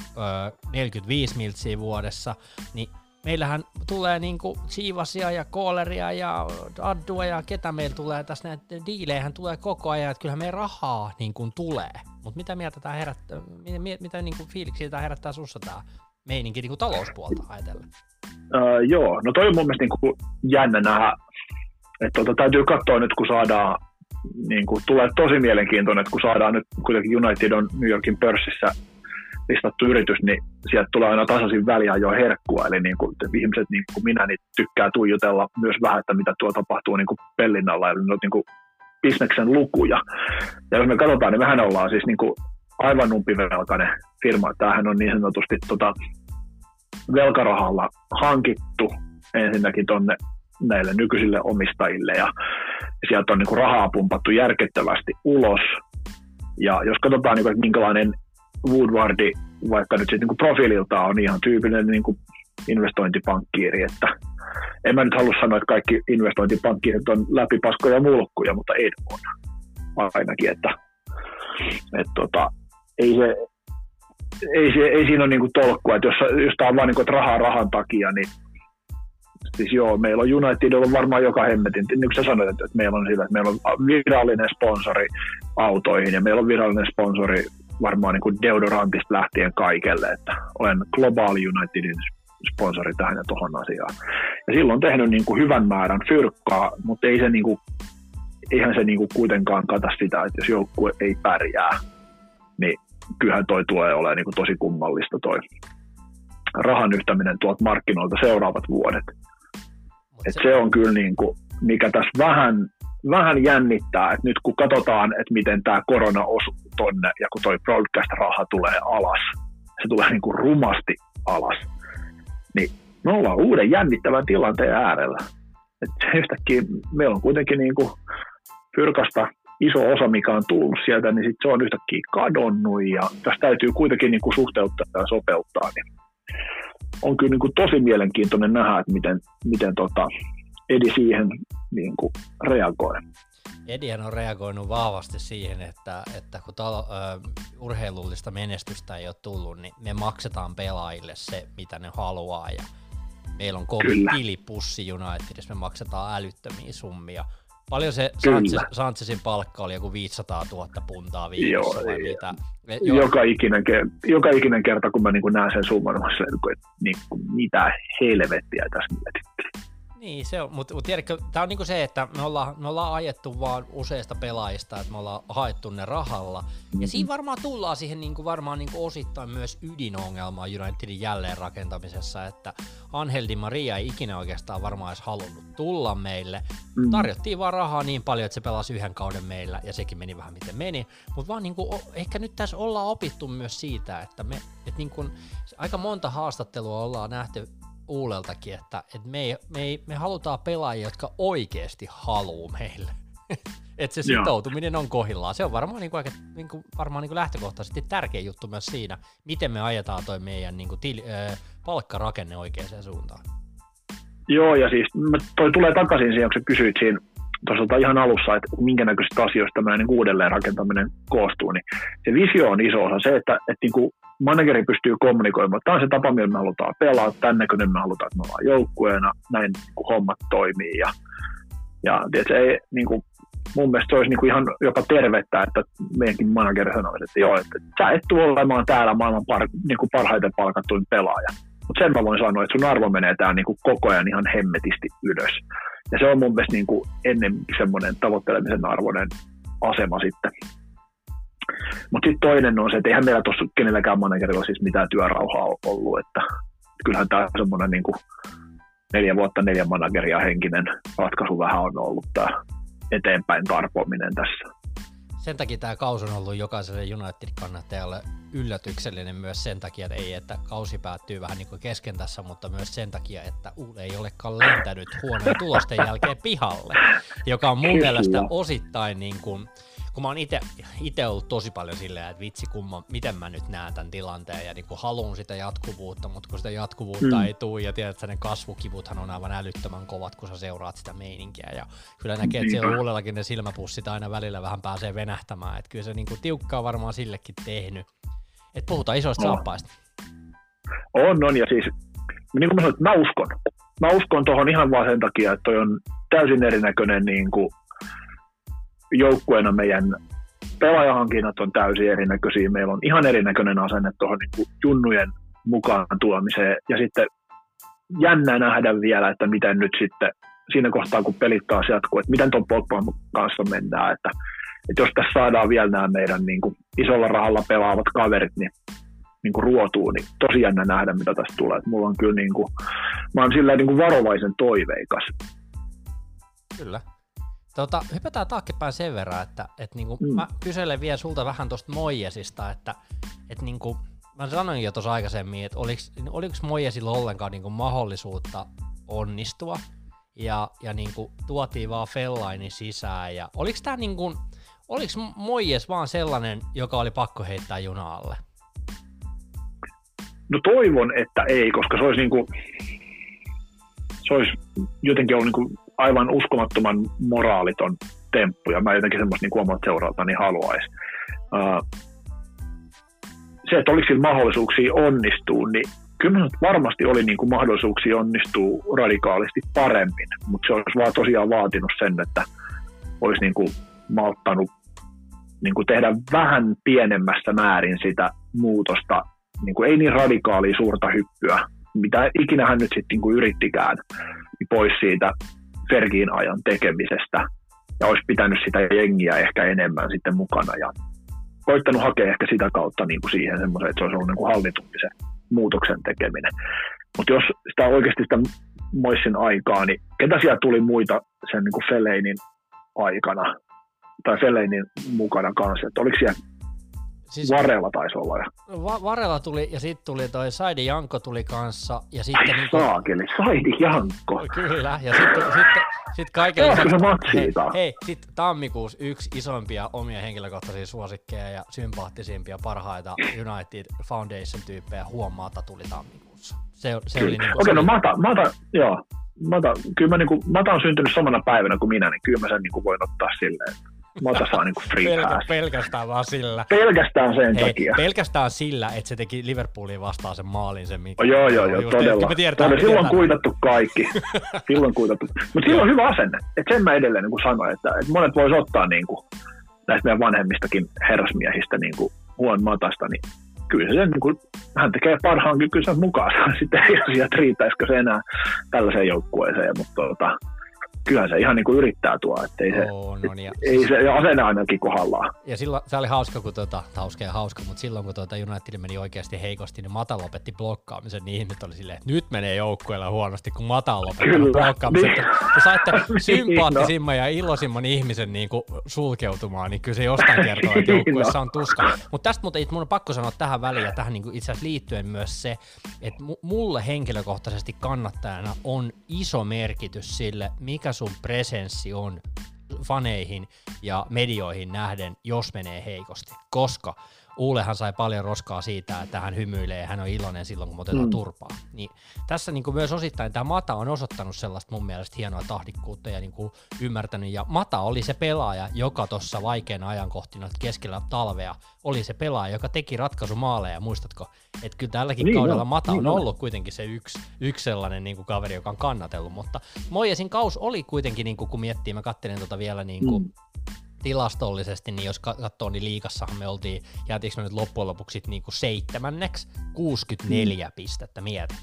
45 miltsiä vuodessa, niin meillähän tulee niinku Siivasia ja Kooleria ja Addua ja ketä meillä tulee tässä näitä diilejähän tulee koko ajan, että kyllähän meidän rahaa niin kuin tulee. Mutta mitä mieltä tämä herättää, mitä, mitä niin kuin fiiliksiä tämä herättää sussa tämä meininki niin kuin talouspuolta ajatellen? Uh, joo, no toi on mun mielestä niin kuin jännä nähdä, että tota, täytyy katsoa nyt kun saadaan, niin kuin, tulee tosi mielenkiintoinen, että kun saadaan nyt kuitenkin United on New Yorkin pörssissä listattu yritys, niin sieltä tulee aina tasaisin väliä jo herkkua, eli niin kuin, ihmiset niin kuin minä niin tykkää tuijotella myös vähän, että mitä tuo tapahtuu niin kuin pellinnalla, eli niin kuin bisneksen lukuja. Ja jos me katsotaan, niin mehän ollaan siis niin kuin aivan numpivelkainen firma. Tämähän on niin sanotusti tota, velkarahalla hankittu ensinnäkin tuonne näille nykyisille omistajille ja sieltä on niin kuin rahaa pumpattu järkettävästi ulos. Ja jos katsotaan, niin kuin, että minkälainen Woodwardi vaikka nyt niin profiililta on ihan tyypillinen niin kuin investointipankkiiri, että en mä nyt halua sanoa, että kaikki investointipankkiirit on läpipaskoja mulkkuja, mutta ei on ainakin, että, että tota, ei, se, ei, ei siinä ole niin kuin tolkkua, että jos, jos tämä on vain niin kuin, rahaa rahan takia, niin siis joo, meillä on Unitedilla varmaan joka hemmetin, niin kuin sä sanoit, että meillä on sillä, että meillä on virallinen sponsori autoihin ja meillä on virallinen sponsori varmaan niin kuin deodorantista lähtien kaikelle, että olen globaali Unitedin sponsori tähän ja tuohon asiaan. Ja silloin tehnyt niin kuin hyvän määrän fyrkkaa, mutta ei se niin kuin, eihän se niin kuin kuitenkaan kata sitä, että jos joukkue ei pärjää, niin kyllähän toi tulee olemaan niin kuin tosi kummallista toi rahan yhtäminen tuolta markkinoilta seuraavat vuodet. Et se on kyllä niin kuin, mikä tässä vähän vähän jännittää, että nyt kun katsotaan, että miten tämä korona osuu tonne ja kun toi broadcast-raha tulee alas, se tulee niin kuin rumasti alas, niin me ollaan uuden jännittävän tilanteen äärellä. Et yhtäkkiä meillä on kuitenkin niin kuin fyrkasta iso osa, mikä on tullut sieltä, niin sit se on yhtäkkiä kadonnut ja tässä täytyy kuitenkin niin kuin suhteuttaa ja sopeuttaa. Niin on kyllä niin kuin tosi mielenkiintoinen nähdä, että miten, miten tota, Edi siihen niin kuin reagoi. Edihän on reagoinut vahvasti siihen, että, että kun talo, ö, urheilullista menestystä ei ole tullut, niin me maksetaan pelaajille se, mitä ne haluaa. Ja meillä on kovin tilipussi Unitedissa, me maksetaan älyttömiä summia. Paljon se Sanchez, Sanchezin palkka oli joku 500 000 puntaa viikossa Joo, vai mitä? Joo. Joka, ikinen, joka ikinen kerta, kun mä niin näen sen summan, mä että niin kuin, mitä helvettiä tässä mietittiin. Niin, se on, mutta mut tiedätkö, tämä on niinku se, että me ollaan, me ollaan ajettu vaan useista pelaajista, että me ollaan haettu ne rahalla. Mm-hmm. Ja siinä varmaan tullaan siihen niinku varmaan niinku osittain myös ydinongelmaan Unitedin jälleenrakentamisessa, että Angel Di Maria ei ikinä oikeastaan varmaan edes halunnut tulla meille. Mm-hmm. Tarjottiin vaan rahaa niin paljon, että se pelasi yhden kauden meillä, ja sekin meni vähän miten meni. Mutta vaan niinku, ehkä nyt tässä ollaan opittu myös siitä, että me, et niinku, aika monta haastattelua ollaan nähty Uuleltakin, että, että me, ei, me, ei, me halutaan pelaajia, jotka oikeasti haluu meille. että se sitoutuminen Joo. on kohillaan. Se on varmaan, niin kuin, aika, niin kuin, varmaan niin kuin lähtökohtaisesti tärkeä juttu myös siinä, miten me ajetaan toi meidän niin kuin, til, äh, palkkarakenne oikeaan suuntaan. Joo, ja siis toi tulee takaisin siihen, kun sä kysyit siinä tuossa ihan alussa, että minkä näköisistä asioista tämmöinen niin uudelleen rakentaminen koostuu, niin se visio on iso osa. Se, että, että niin kuin manageri pystyy kommunikoimaan, tämä on se tapa, millä me halutaan pelaa, tämän näköinen me halutaan, että me ollaan joukkueena, näin niin kuin hommat toimii. Ja, ja tiedätkö, ei, niin kuin, mun mielestä se olisi niin kuin ihan jopa tervettä, että meidänkin manageri sanoisi, että joo, että sä et tule olemaan täällä maailman par, niin kuin parhaiten palkattuin pelaaja. Mutta sen mä voin sanoa, että sun arvo menee täällä niin kuin koko ajan ihan hemmetisti ylös. Ja se on mun mielestä niin kuin ennen semmoinen tavoittelemisen arvoinen asema sitten. Mutta sitten toinen on se, että eihän meillä tuossa kenelläkään managerilla siis mitään työrauhaa ollut, että kyllähän tämä semmoinen niin kuin neljä vuotta neljä manageria henkinen ratkaisu vähän on ollut tämä eteenpäin tarpominen tässä. sen takia tämä kausi on ollut jokaiselle United-kannattajalle yllätyksellinen myös sen takia, että ei, että kausi päättyy vähän niin kuin kesken tässä, mutta myös sen takia, että Uule ei olekaan lentänyt huonojen tulosten jälkeen pihalle, joka on mun mielestä osittain niin kuin, kun mä oon itse ollut tosi paljon silleen, että vitsi, kun mä, miten mä nyt näen tämän tilanteen ja niin kuin haluan sitä jatkuvuutta, mutta kun sitä jatkuvuutta mm. ei tule ja tiedät, että ne kasvukivuthan on aivan älyttömän kovat, kun sä seuraat sitä meininkiä ja kyllä näkee, että siellä uudellakin ne silmäpussit aina välillä vähän pääsee venähtämään, että kyllä se niin kuin tiukkaa varmaan sillekin tehnyt. Että puhutaan isoista no. saappaista. On, on ja siis niin kuin mä sanoin, mä uskon. Mä uskon tuohon ihan vaan sen takia, että toi on täysin erinäköinen niin kuin joukkueena meidän pelaajahankinnat on täysin erinäköisiä. Meillä on ihan erinäköinen asenne tuohon niin junnujen mukaan tuomiseen. Ja sitten jännä nähdä vielä, että miten nyt sitten siinä kohtaa, kun pelit taas jatkuu, että miten tuon Pogban kanssa mennään. Että, että jos tässä saadaan vielä nämä meidän niin kuin isolla rahalla pelaavat kaverit, niin niin kuin ruotuu, niin tosi jännä nähdä, mitä tästä tulee. Et mulla on kyllä niin kuin, mä oon sillä niin kuin varovaisen toiveikas. Kyllä. Tota, hypätään taaksepäin sen verran, että et niinku, mm. mä kyselen vielä sulta vähän tuosta Moijesista, että et niinku, mä sanoin jo tuossa aikaisemmin, että oliko Moijesilla ollenkaan niinku mahdollisuutta onnistua, ja, ja niinku, tuotiin vaan Fellaini sisään, ja oliko tämä niinku, oliko Moijes vaan sellainen, joka oli pakko heittää junaalle? No toivon, että ei, koska se olisi, niinku, se olisi jotenkin ollut niinku aivan uskomattoman moraaliton temppu, ja mä jotenkin semmoista niin omalta seuralta niin. Uh, se, että oliko sillä mahdollisuuksia onnistua, niin kyllä varmasti oli niin kuin mahdollisuuksia onnistua radikaalisti paremmin, mutta se olisi vaan tosiaan vaatinut sen, että olisi niin kuin malttanut niin kuin tehdä vähän pienemmässä määrin sitä muutosta, niin kuin ei niin radikaalia suurta hyppyä, mitä ikinä hän nyt sitten niin kuin yrittikään, niin pois siitä Fergin ajan tekemisestä ja olisi pitänyt sitä jengiä ehkä enemmän sitten mukana ja koittanut hakea ehkä sitä kautta niin kuin siihen semmoisen, että se olisi ollut niin kuin hallitumpi se muutoksen tekeminen. Mutta jos sitä oikeasti sitä Moissin aikaa, niin ketä siellä tuli muita sen niin kuin Feleinin aikana tai Feleinin mukana kanssa, että oliko siellä Siis, Varela taisi olla. Jo. Va- Varela tuli ja sitten tuli toi Saidi Janko tuli kanssa. Ja sitten Ai niinku, saakeli, Saidi Janko. Kyllä, ja sitten sit, sit kaiken lisäksi, hei, hei sitten tammikuussa yksi isompia omia henkilökohtaisia suosikkeja ja sympaattisimpia parhaita United Foundation-tyyppejä huomaata tuli tammikuussa. Se, se oli niinku Okei, okay, no Mata, Mata, joo. Mata, kyllä mä, niinku, Mata on syntynyt samana päivänä kuin minä, niin kyllä mä sen niinku voin ottaa silleen, että Mota saa niinku free Pelkä, pass. Pelkästään vaan sillä. Pelkästään sen Hei, takia. Pelkästään sillä, että se teki Liverpooliin vastaan sen maalin. Sen, mikä oh, joo, joo, joo, todella. Me tiedetään, todella. Silloin kuitattu kaikki. silloin kuitattu. Mutta silloin on hyvä asenne. Että sen mä edelleen niin sanoin, että, että monet vois ottaa niin kuin, näistä meidän vanhemmistakin herrasmiehistä niin kuin, huon matasta, niin kyllä se niin kuin, hän tekee parhaan kykynsä mukaan. Sitten ei asia, riittäisikö se enää tällaiseen joukkueeseen, mutta tota, kyllähän se ihan niin kuin yrittää tuo, ettei se, oh, no niin, ei siis, se asenne ainakin kohdallaan. Ja silloin, se oli hauska, kun tota, hauska ja hauska, mutta silloin kun tuota United meni oikeasti heikosti, niin Mata lopetti blokkaamisen, niin ihmiset oli silleen, että nyt menee joukkueella huonosti, kun Mata on lopettanut blokkaamisen. Kyllä. Te saitte niin, sympaattisimman ja iloisimman ihmisen niin kuin sulkeutumaan, niin kyllä se jostain kertoo, että niin, joukkueessa on tuska. Mutta tästä mutta mun on pakko sanoa tähän väliin ja tähän niin itse asiassa liittyen myös se, että mulle henkilökohtaisesti kannattajana on iso merkitys sille, mikä sun presenssi on faneihin ja medioihin nähden, jos menee heikosti. Koska Uulehan sai paljon roskaa siitä, että hän hymyilee ja hän on iloinen silloin, kun otetaan mm. turpaa. Niin tässä niin kuin myös osittain tämä Mata on osoittanut sellaista mun mielestä hienoa tahdikkuutta ja niin kuin ymmärtänyt. Ja Mata oli se pelaaja, joka tuossa vaikeana ajankohtina keskellä talvea oli se pelaaja, joka teki ratkaisumaaleja. Muistatko, että kyllä tälläkin niin kaudella no, Mata niin on no. ollut kuitenkin se yksi, yksi sellainen niin kuin kaveri, joka on kannatellut. Mutta Moijesin kaus oli kuitenkin, niin kuin, kun miettii, mä kattelin tota vielä niin kuin, mm tilastollisesti, niin jos katsoo, niin liikassahan me oltiin, jäätiinkö me nyt loppujen lopuksi niin kuin seitsemänneksi, 64 mm. pistettä mieti.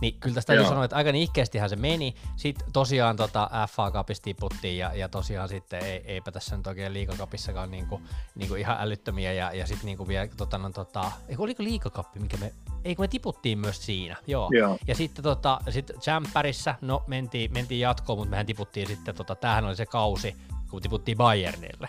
Niin kyllä tästä täytyy sanoa, että aika nihkeästihän se meni. Sitten tosiaan tota FA Cupissa tiputtiin ja, ja tosiaan sitten ei, eipä tässä nyt oikein liikakapissakaan niinku, niinku ihan älyttömiä ja, ja sitten niinku vielä tota, no, tota, eikö oliko liikakappi, mikä me, eikö me tiputtiin myös siinä, joo. joo. Ja sitten tota, sit Champärissä, no mentiin, mentiin jatkoon, mutta mehän tiputtiin sitten, tota, tämähän oli se kausi, kun tiputtiin Bayernille.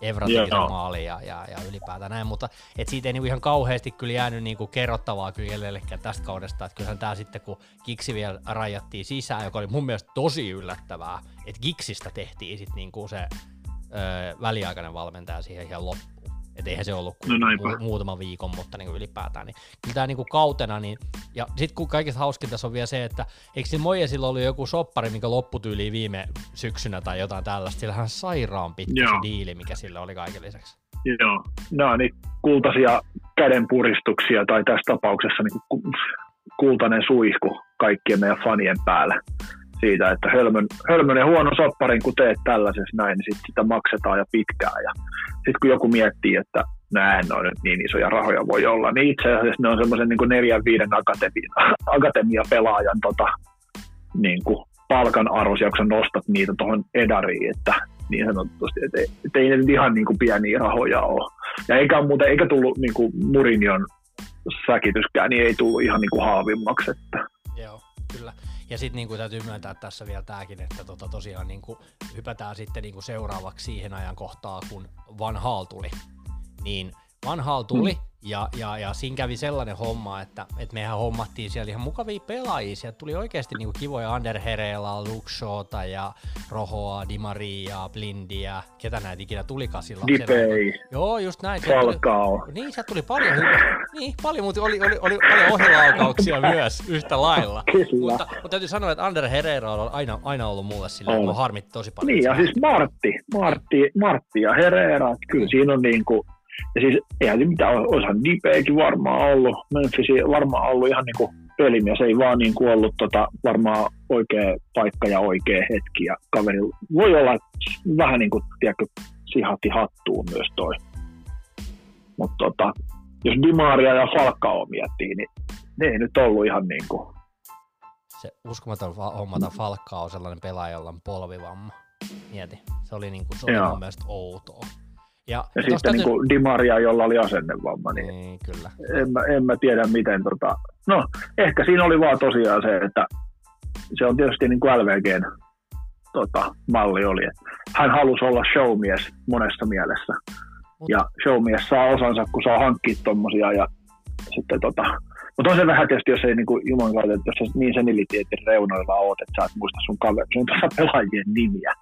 Evra teki maali ja, ja, ja, ylipäätään näin, mutta et siitä ei niinku ihan kauheasti kyllä jäänyt niinku kerrottavaa kyllä tästä kaudesta, että kyllähän tämä sitten kun Giksi vielä rajattiin sisään, joka oli mun mielestä tosi yllättävää, että Giksistä tehtiin sitten niinku se öö, väliaikainen valmentaja siihen ihan loppuun. Että eihän se ollut no mu- muutama viikon, mutta niin ylipäätään. Niin kyllä tämä niin kautena, niin, ja sitten kun kaikista hauskin tässä on vielä se, että eikö siinä Mojesilla ollut joku soppari, mikä lopputyyli viime syksynä tai jotain tällaista, sillähän sairaan pitkä Joo. se diili, mikä sillä oli kaiken lisäksi. Joo, nämä on niin kultaisia kädenpuristuksia tai tässä tapauksessa niin kultainen suihku kaikkien meidän fanien päällä siitä, että hölmön, hölmön ja huono sopparin, kun teet tällaisessa näin, niin sit sitä maksetaan ja pitkään. Ja sitten kun joku miettii, että näin on nyt niin isoja rahoja voi olla, niin itse asiassa ne on semmoisen niin neljän viiden akatemia, akatemia-pelaajan tota, niin kuin palkan arvoisia, kun sä nostat niitä tuohon edariin, että niin sanotusti, että ei, että ei ne nyt ihan niin kuin pieniä rahoja ole. Ja eikä, muuten, eikä tullut niin kuin Murinion säkityskään, niin ei tullut ihan niin kuin haavimmaksi. Että. Joo, kyllä. Ja sitten niin täytyy myöntää tässä vielä tämäkin, että tota, tosiaan niin kuin, hypätään sitten niin kuin seuraavaksi siihen ajankohtaan, kun Van Haal tuli. Niin Van Haal tuli, mm. Ja, ja, ja siinä kävi sellainen homma, että, että mehän hommattiin siellä ihan mukavia pelaajia. Sieltä tuli oikeasti niin kivoja Ander Herela, Luxota ja Rohoa, Dimaria, Blindia, ketä näitä ikinä tulikaan silloin. Dipei. Joo, just näin. Falcao. Tuli, niin, sieltä tuli paljon hyvää. Niin, paljon, mutta oli, oli, oli paljon ohjelaukauksia myös yhtä lailla. Kyllä. Mutta, mutta täytyy sanoa, että Ander Herrera on aina, aina ollut mulle silleen, että harmitti tosi paljon. Niin, ja siis Martti, Martti, Martti ja Herrera, kyllä siinä on niin kuin, ja siis eihän se mitään, olisihan Dipeekin varmaan ollut, Memphis varmaan ollut ihan niin kuin pelimies, ei vaan niin kuin ollut tota, varmaan oikea paikka ja oikea hetki. Ja kaveri voi olla vähän niin kuin, tiedätkö, sihatti hattuun myös toi. Mutta tota, jos Dimaria ja Falcao miettii, niin ne ei nyt ollut ihan niin kuin... Se uskomaton hommata Falcao sellainen pelaaja, jolla on polvivamma. Mieti, se oli, niin kuin, se oli mun mielestä outoa. Ja, ja sitten niin kuin Di Maria, jolla oli asennevamma, niin, niin kyllä. En, mä, en mä tiedä miten, tota... no ehkä siinä oli vaan tosiaan se, että se on tietysti niin kuin LVGn tota, malli oli, että hän halusi olla showmies monessa mielessä. Mut... Ja showmies saa osansa, kun saa hankkia tommosia ja sitten tota, mutta on se vähän tietysti, jos ei niinku juman kautta, että jos niin senilitietin reunoilla oot, että sä et muista sun kaveri, sun pelaajien nimiä,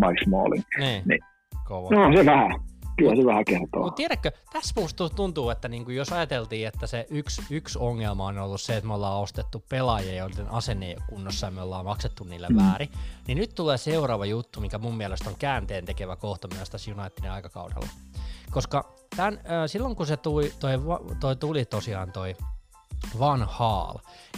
Mike Smalling. Niin. niin Kova. No se vähän. Kyllä se vähän kertoo. Mutta tiedätkö, tässä musta tuntuu, että niinku jos ajateltiin, että se yksi, yksi ongelma on ollut se, että me ollaan ostettu pelaajia, joiden asenne ei ole kunnossa ja me ollaan maksettu niille mm. väärin, niin nyt tulee seuraava juttu, mikä mun mielestä on käänteen tekevä kohta myös tässä Unitedin aikakaudella. Koska tämän, äh, silloin kun se tuli, toi, toi tuli tosiaan toi Van Haal,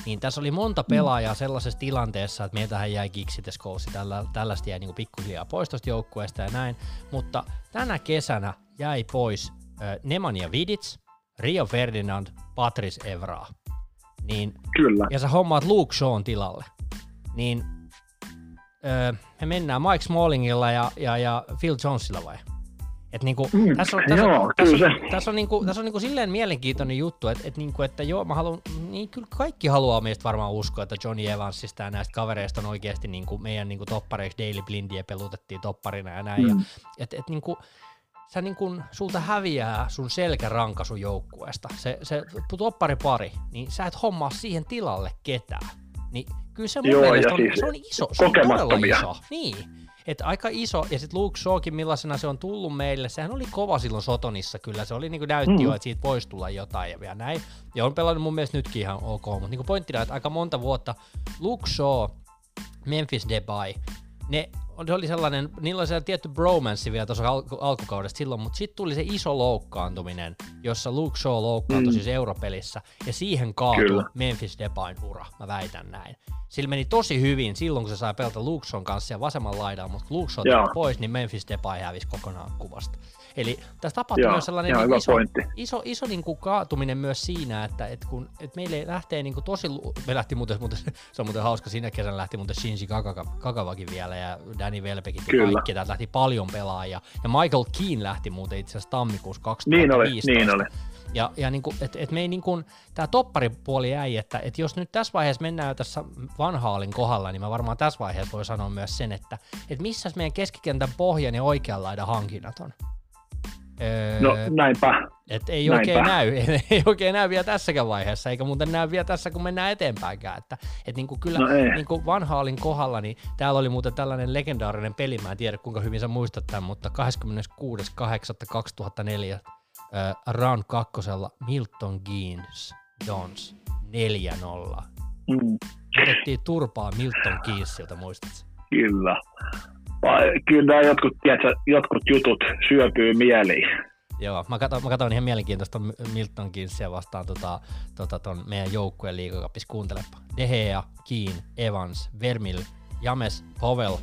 niin tässä oli monta pelaajaa sellaisessa tilanteessa, että meiltähän jäi Gixiteskoussi, tällä, tällaista jäi niin pikkuhiljaa pois tuosta joukkueesta ja näin, mutta tänä kesänä jäi pois äh, Nemanja Vidits, Rio Ferdinand, Patrice Evra. Niin, Kyllä. Ja sä hommaat Luke Shawn tilalle. Niin öö, me mennään Mike Smallingilla ja, ja, ja Phil Jonesilla vai? Et niinku, mm, tässä on, tässä, joo, tässä, tässä on, niinku, tässä on niinku silleen mielenkiintoinen juttu, että et niinku, että joo, mä haluan, niin kyllä kaikki haluaa meistä varmaan uskoa, että Johnny Evansista ja näistä kavereista on oikeasti niinku meidän niinku toppareiksi Daily Blindia pelutettiin topparina ja näin. Mm. Ja, et, et niinku, sä niinku, sulta häviää sun selkäranka sun joukkueesta, se, se pari, niin sä et hommaa siihen tilalle ketään. Niin kyllä se mun Joo, mielestä on, siis se on iso, se on todella iso. Niin. Että aika iso, ja sitten Luke Shawkin, millaisena se on tullut meille, sehän oli kova silloin Sotonissa kyllä, se oli niin kuin näytti mm. jo, että siitä voisi tulla jotain ja vielä näin. Ja on pelannut mun mielestä nytkin ihan ok, mutta niin pointtina, että aika monta vuotta Luke Shaw, Memphis Depay, ne se oli sellainen, niillä oli sellainen tietty bromance vielä tuossa al- alkukaudesta silloin, mutta sitten tuli se iso loukkaantuminen, jossa Luke Shaw loukkaantui mm. siis europelissä, ja siihen kaatui Kyllä. Memphis Depayn ura, mä väitän näin. Sillä meni tosi hyvin silloin, kun se sai pelata Luke Shawn kanssa ja vasemman laidalla, mutta Luke Shaw pois, niin Memphis Depay hävisi kokonaan kuvasta. Eli tässä tapahtui Joo, myös sellainen niin iso, pointti. iso, iso niin kuin kaatuminen myös siinä, että, että kun että meille lähtee niin kuin tosi, me lähti muuten, muuten, se on muuten hauska, siinä kesän lähti muuten Shinji Kakavakin vielä ja Danny Welbeckit ja kaikki, täältä lähti paljon pelaajia. Ja Michael Keane lähti muuten itse asiassa tammikuussa 2015. Niin oli, niin oli. Ja, ja niin kuin, et, et me ei niin kuin, tämä topparipuoli jäi, että et jos nyt tässä vaiheessa mennään tässä vanhaalin kohdalla, niin mä varmaan tässä vaiheessa voi sanoa myös sen, että et missä meidän keskikentän pohjan ja oikean laidan hankinnat on. No näinpä. Et ei näinpä. oikein näy, ei oikein näy vielä tässäkään vaiheessa, eikä muuten näy vielä tässä, kun mennään eteenpäiinkään. Että, et niinku kyllä no niinku vanhaalin kohdalla, niin täällä oli muuten tällainen legendaarinen peli, mä en tiedä kuinka hyvin sä muistat tämän, mutta 26.8.2004 äh, round kakkosella Milton Keynes Dons 4-0. Mm. Otettiin turpaa Milton Keynesiltä, muistatko? Kyllä. Kyllä nämä jotkut, tiedätkö, jotkut jutut syöpyy mieliin. Joo, mä katsoin, mä katsoin ihan mielenkiintoista Milton Keynesiä vastaan tota, tota ton meidän joukkueen liigakapis. Kuuntelepa. Dehea, Keen, Evans, Vermil, James, Povel,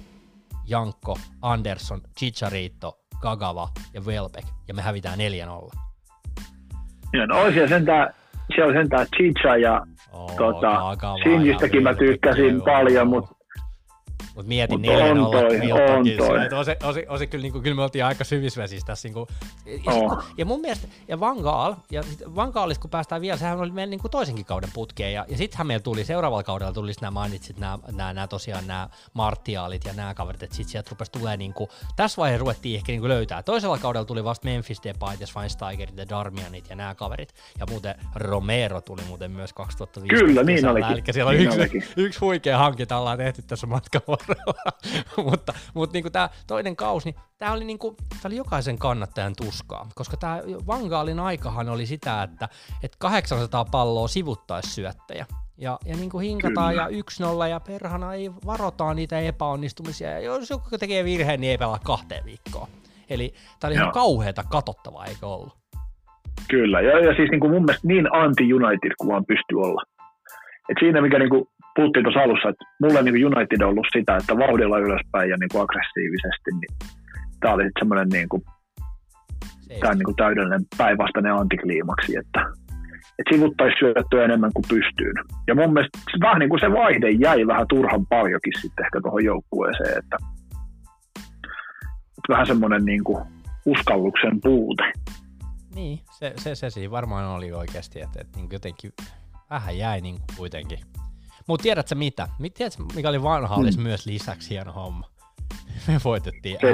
Jankko, Anderson, Chicharito, Gagava ja Welbeck. Ja me hävitään 4-0. Joo, no olisi sentään, siellä on sentään Chicha ja oh, tota, Sinjistäkin mä tykkäsin paljon, mutta mutta mietin Mut on toi, on toi. Osi, osi, osi, kyllä, niin kuin, kyllä me oltiin aika syvissä vesissä tässä. Niin kuin, ja, oh. ja, mun mielestä, ja Van Gaal, ja Van Gaalista kun päästään vielä, sehän oli meidän niin kuin toisenkin kauden putkeen, ja, ja sittenhän meillä tuli, seuraavalla kaudella tuli nämä mainitsit, nämä, nämä, nämä tosiaan nämä Martiaalit ja nämä kaverit, että sitten sieltä rupesi tulee niin kuin, tässä vaiheessa ruvettiin ehkä niin kuin löytää. Toisella kaudella tuli vasta Memphis Depay ja Schweinsteigerit ja Darmianit ja nämä kaverit, ja muuten Romero tuli muuten myös 2015. Kyllä, niin olikin. Eli siellä on niin yksi, yksi huikea hankinta ollaan tehty tässä matkan varrella. Mutta mutta niin tämä toinen kausi, niin tämä oli, niin kuin, tämä oli jokaisen kannattajan tuskaa, koska tämä Vangaalin aikahan oli sitä, että, että 800 palloa sivuttaisi syöttäjä. Ja, ja niin kuin hinkataan Kyllä. ja 1-0 ja perhana ei varotaan niitä epäonnistumisia. Ja jos joku tekee virheen, niin ei pelaa kahteen viikkoon. Eli tämä oli ihan kauheata katsottavaa, eikö ollut? Kyllä, ja, ja siis niin kuin mun mielestä niin anti-United kuin vaan pystyy olla. Et siinä, mikä niin kuin puhuttiin tuossa alussa, että mulle niin United on ollut sitä, että vauhdilla ylöspäin ja niin kuin aggressiivisesti, niin tämä oli sitten semmoinen niin kuin, tämä niin kuin täydellinen päinvastainen antikliimaksi, että, että sivuttaisi syöttyä enemmän kuin pystyy. Ja mun mielestä vähän niin kuin se vaihde jäi vähän turhan paljonkin sitten ehkä tuohon joukkueeseen, että, että vähän semmoinen niin kuin uskalluksen puute. Niin, se, se, se siinä varmaan oli oikeasti, että, että niin jotenkin vähän jäi niin kuin kuitenkin mutta tiedätkö mitä? Tiedätkö, mikä oli vanha, hmm. olisi myös lisäksi hieno homma? Me voitettiin FA.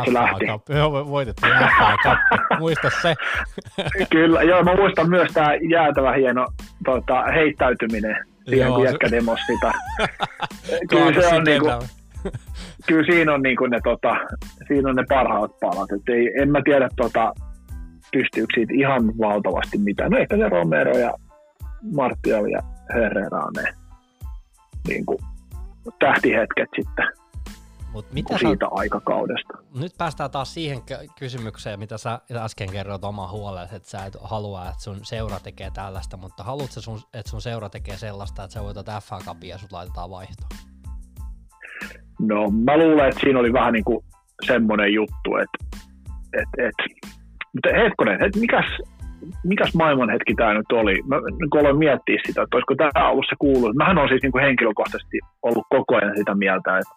Me voitettiin FA Cup. Muista se. Kyllä, joo, mä muistan myös tämä jäätävä hieno tota, heittäytyminen siihen, joo, kun jätkä demos sitä. kyllä, se on niinku, kyllä siinä on niinku ne, tota, siinä on ne parhaat palat. Et ei, en mä tiedä, tota, pystyykö siitä ihan valtavasti mitään. No ehkä se Romero ja Martial ja Herrera on ne niin kuin, tähtihetket sitten Mut mitä siitä sä... aikakaudesta. Nyt päästään taas siihen kysymykseen, mitä sä äsken kerroit oma huolesi, että sä et halua, että sun seura tekee tällaista, mutta haluatko sun, että sun seura tekee sellaista, että sä voitat FA Cupia ja sut laitetaan vaihtoon? No mä luulen, että siinä oli vähän niin kuin semmoinen juttu, että et, et, mutta hetkonen, että mikäs, mikäs maailmanhetki tämä nyt oli? Mä niin aloin miettiä sitä, että olisiko tämä ollut se kuulu. Mähän on siis niin kuin henkilökohtaisesti ollut koko ajan sitä mieltä, että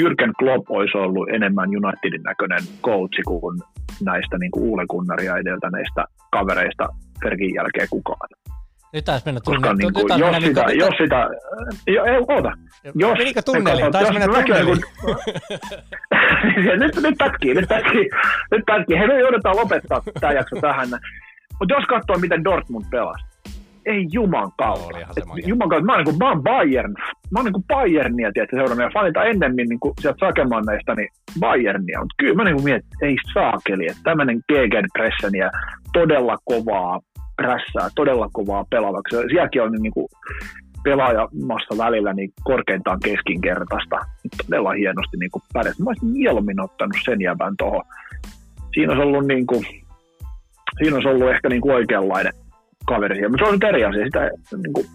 Jürgen Klopp olisi ollut enemmän Unitedin näköinen coachi kuin näistä niin kuin Uule Gunnaria edeltäneistä kavereista Fergin jälkeen kukaan. Nyt taisi mennä tunne. Koska, niin kuin, jos, mennä, sitä, nyt, jos sitä, jo, ei, oota. Jos, Menikö tunneli? Taisi mennä tunneli. Niin nyt, nyt pätkii, nyt pätkii, nyt pätkii. Hei, me joudutaan lopettaa tämä jakso tähän. Mutta jos katsoo, miten Dortmund pelasi, ei juman kautta. Juman kautta. Mä oon, niin kuin, mä oon Bayern. Mä oon niin kuin Bayernia, tiedätkö, seurannut. Ja fanita ennemmin niin kuin sieltä Sakemanneista, niin Bayernia. Mutta kyllä mä niin kuin mietin, että ei saakeli. Että tämmöinen Gegenpressen ja todella kovaa prässää, todella kovaa pelaavaksi. Sielläkin on niin kuin pelaajamassa välillä niin korkeintaan keskinkertaista. Todella hienosti niin kuin pärjäs. Mä olisin mieluummin ottanut sen jäbän tuohon. Siinä olisi ollut niin kuin, siinä olisi ollut ehkä niin kuin oikeanlainen kaveri. Mutta se on nyt eri asia. Sitä niin kuin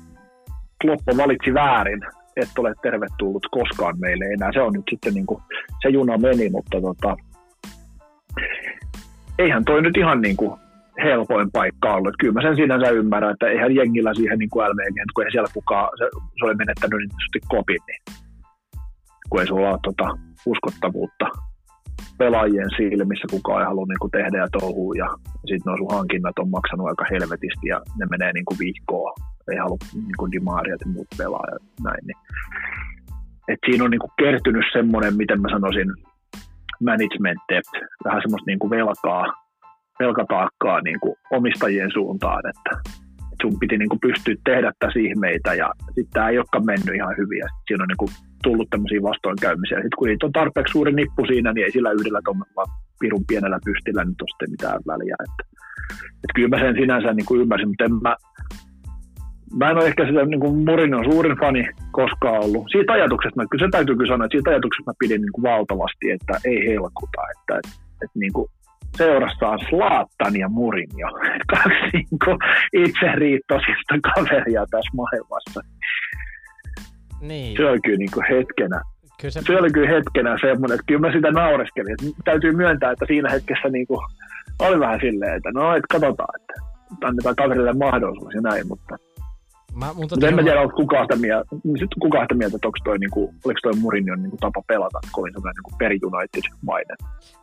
Kloppo valitsi väärin, et ole tervetullut koskaan meille enää. Se on nyt sitten niin kuin, se juna meni, mutta tota, eihän toi nyt ihan niin kuin helpoin paikka ollut. Kyllä mä sen sinänsä ymmärrän, että eihän jengillä siihen niin kuin LVG, kun ei siellä kukaan, se, se oli menettänyt niin kopin, niin kun ei sulla ole tota, uskottavuutta pelaajien silmissä kukaan ei halua niin kuin tehdä ja touhua ja sitten nuo sun hankinnat on maksanut aika helvetisti ja ne menee niin kuin viikkoa. Ei halua niin kuin dimaaria ja muut pelaajat näin. Niin. Et siinä on niin kuin kertynyt semmoinen, miten mä sanoisin, management depth, vähän semmoista niin kuin velkaa velkataakkaa niin kuin omistajien suuntaan, että sun piti niin kuin pystyä tehdä tässä ihmeitä ja sitten tämä ei olekaan mennyt ihan hyvin ja siinä on niin kuin tullut tämmöisiä vastoinkäymisiä. Sitten kun niitä on tarpeeksi suuri nippu siinä, niin ei sillä yhdellä tuommoisella pirun pienellä pystillä nyt ole sitten mitään väliä. Että, että kyllä mä sen sinänsä niin kuin ymmärsin, mutta en mä, mä en ole ehkä sitä niin kuin Murinon suurin fani koskaan ollut. Siitä ajatuksesta, kyllä se täytyy kyllä sanoa, että siitä ajatuksesta mä pidin niin kuin valtavasti, että ei helkuta, että, että, että niin kuin seurassa on Slaattan ja Murinjo. Kaksi niin kuin itseriittoisista kaveria tässä maailmassa. Niin. Se oli kyllä niin kuin hetkenä. Kyllä se... se oli kyllä hetkenä semmoinen, että kyllä mä sitä naureskelin. Että täytyy myöntää, että siinä hetkessä niin kuin oli vähän silleen, että no, että katsotaan, että annetaan kaverille mahdollisuus ja näin, mutta Mä, mun tota en mä tiedä, onko kukaan sitä mieltä, kukaan sitä mieltä että onko toi, niin kuin, oliko toi Mourinhon niin kuin, tapa pelata kovin semmoinen niin peri United-mainen.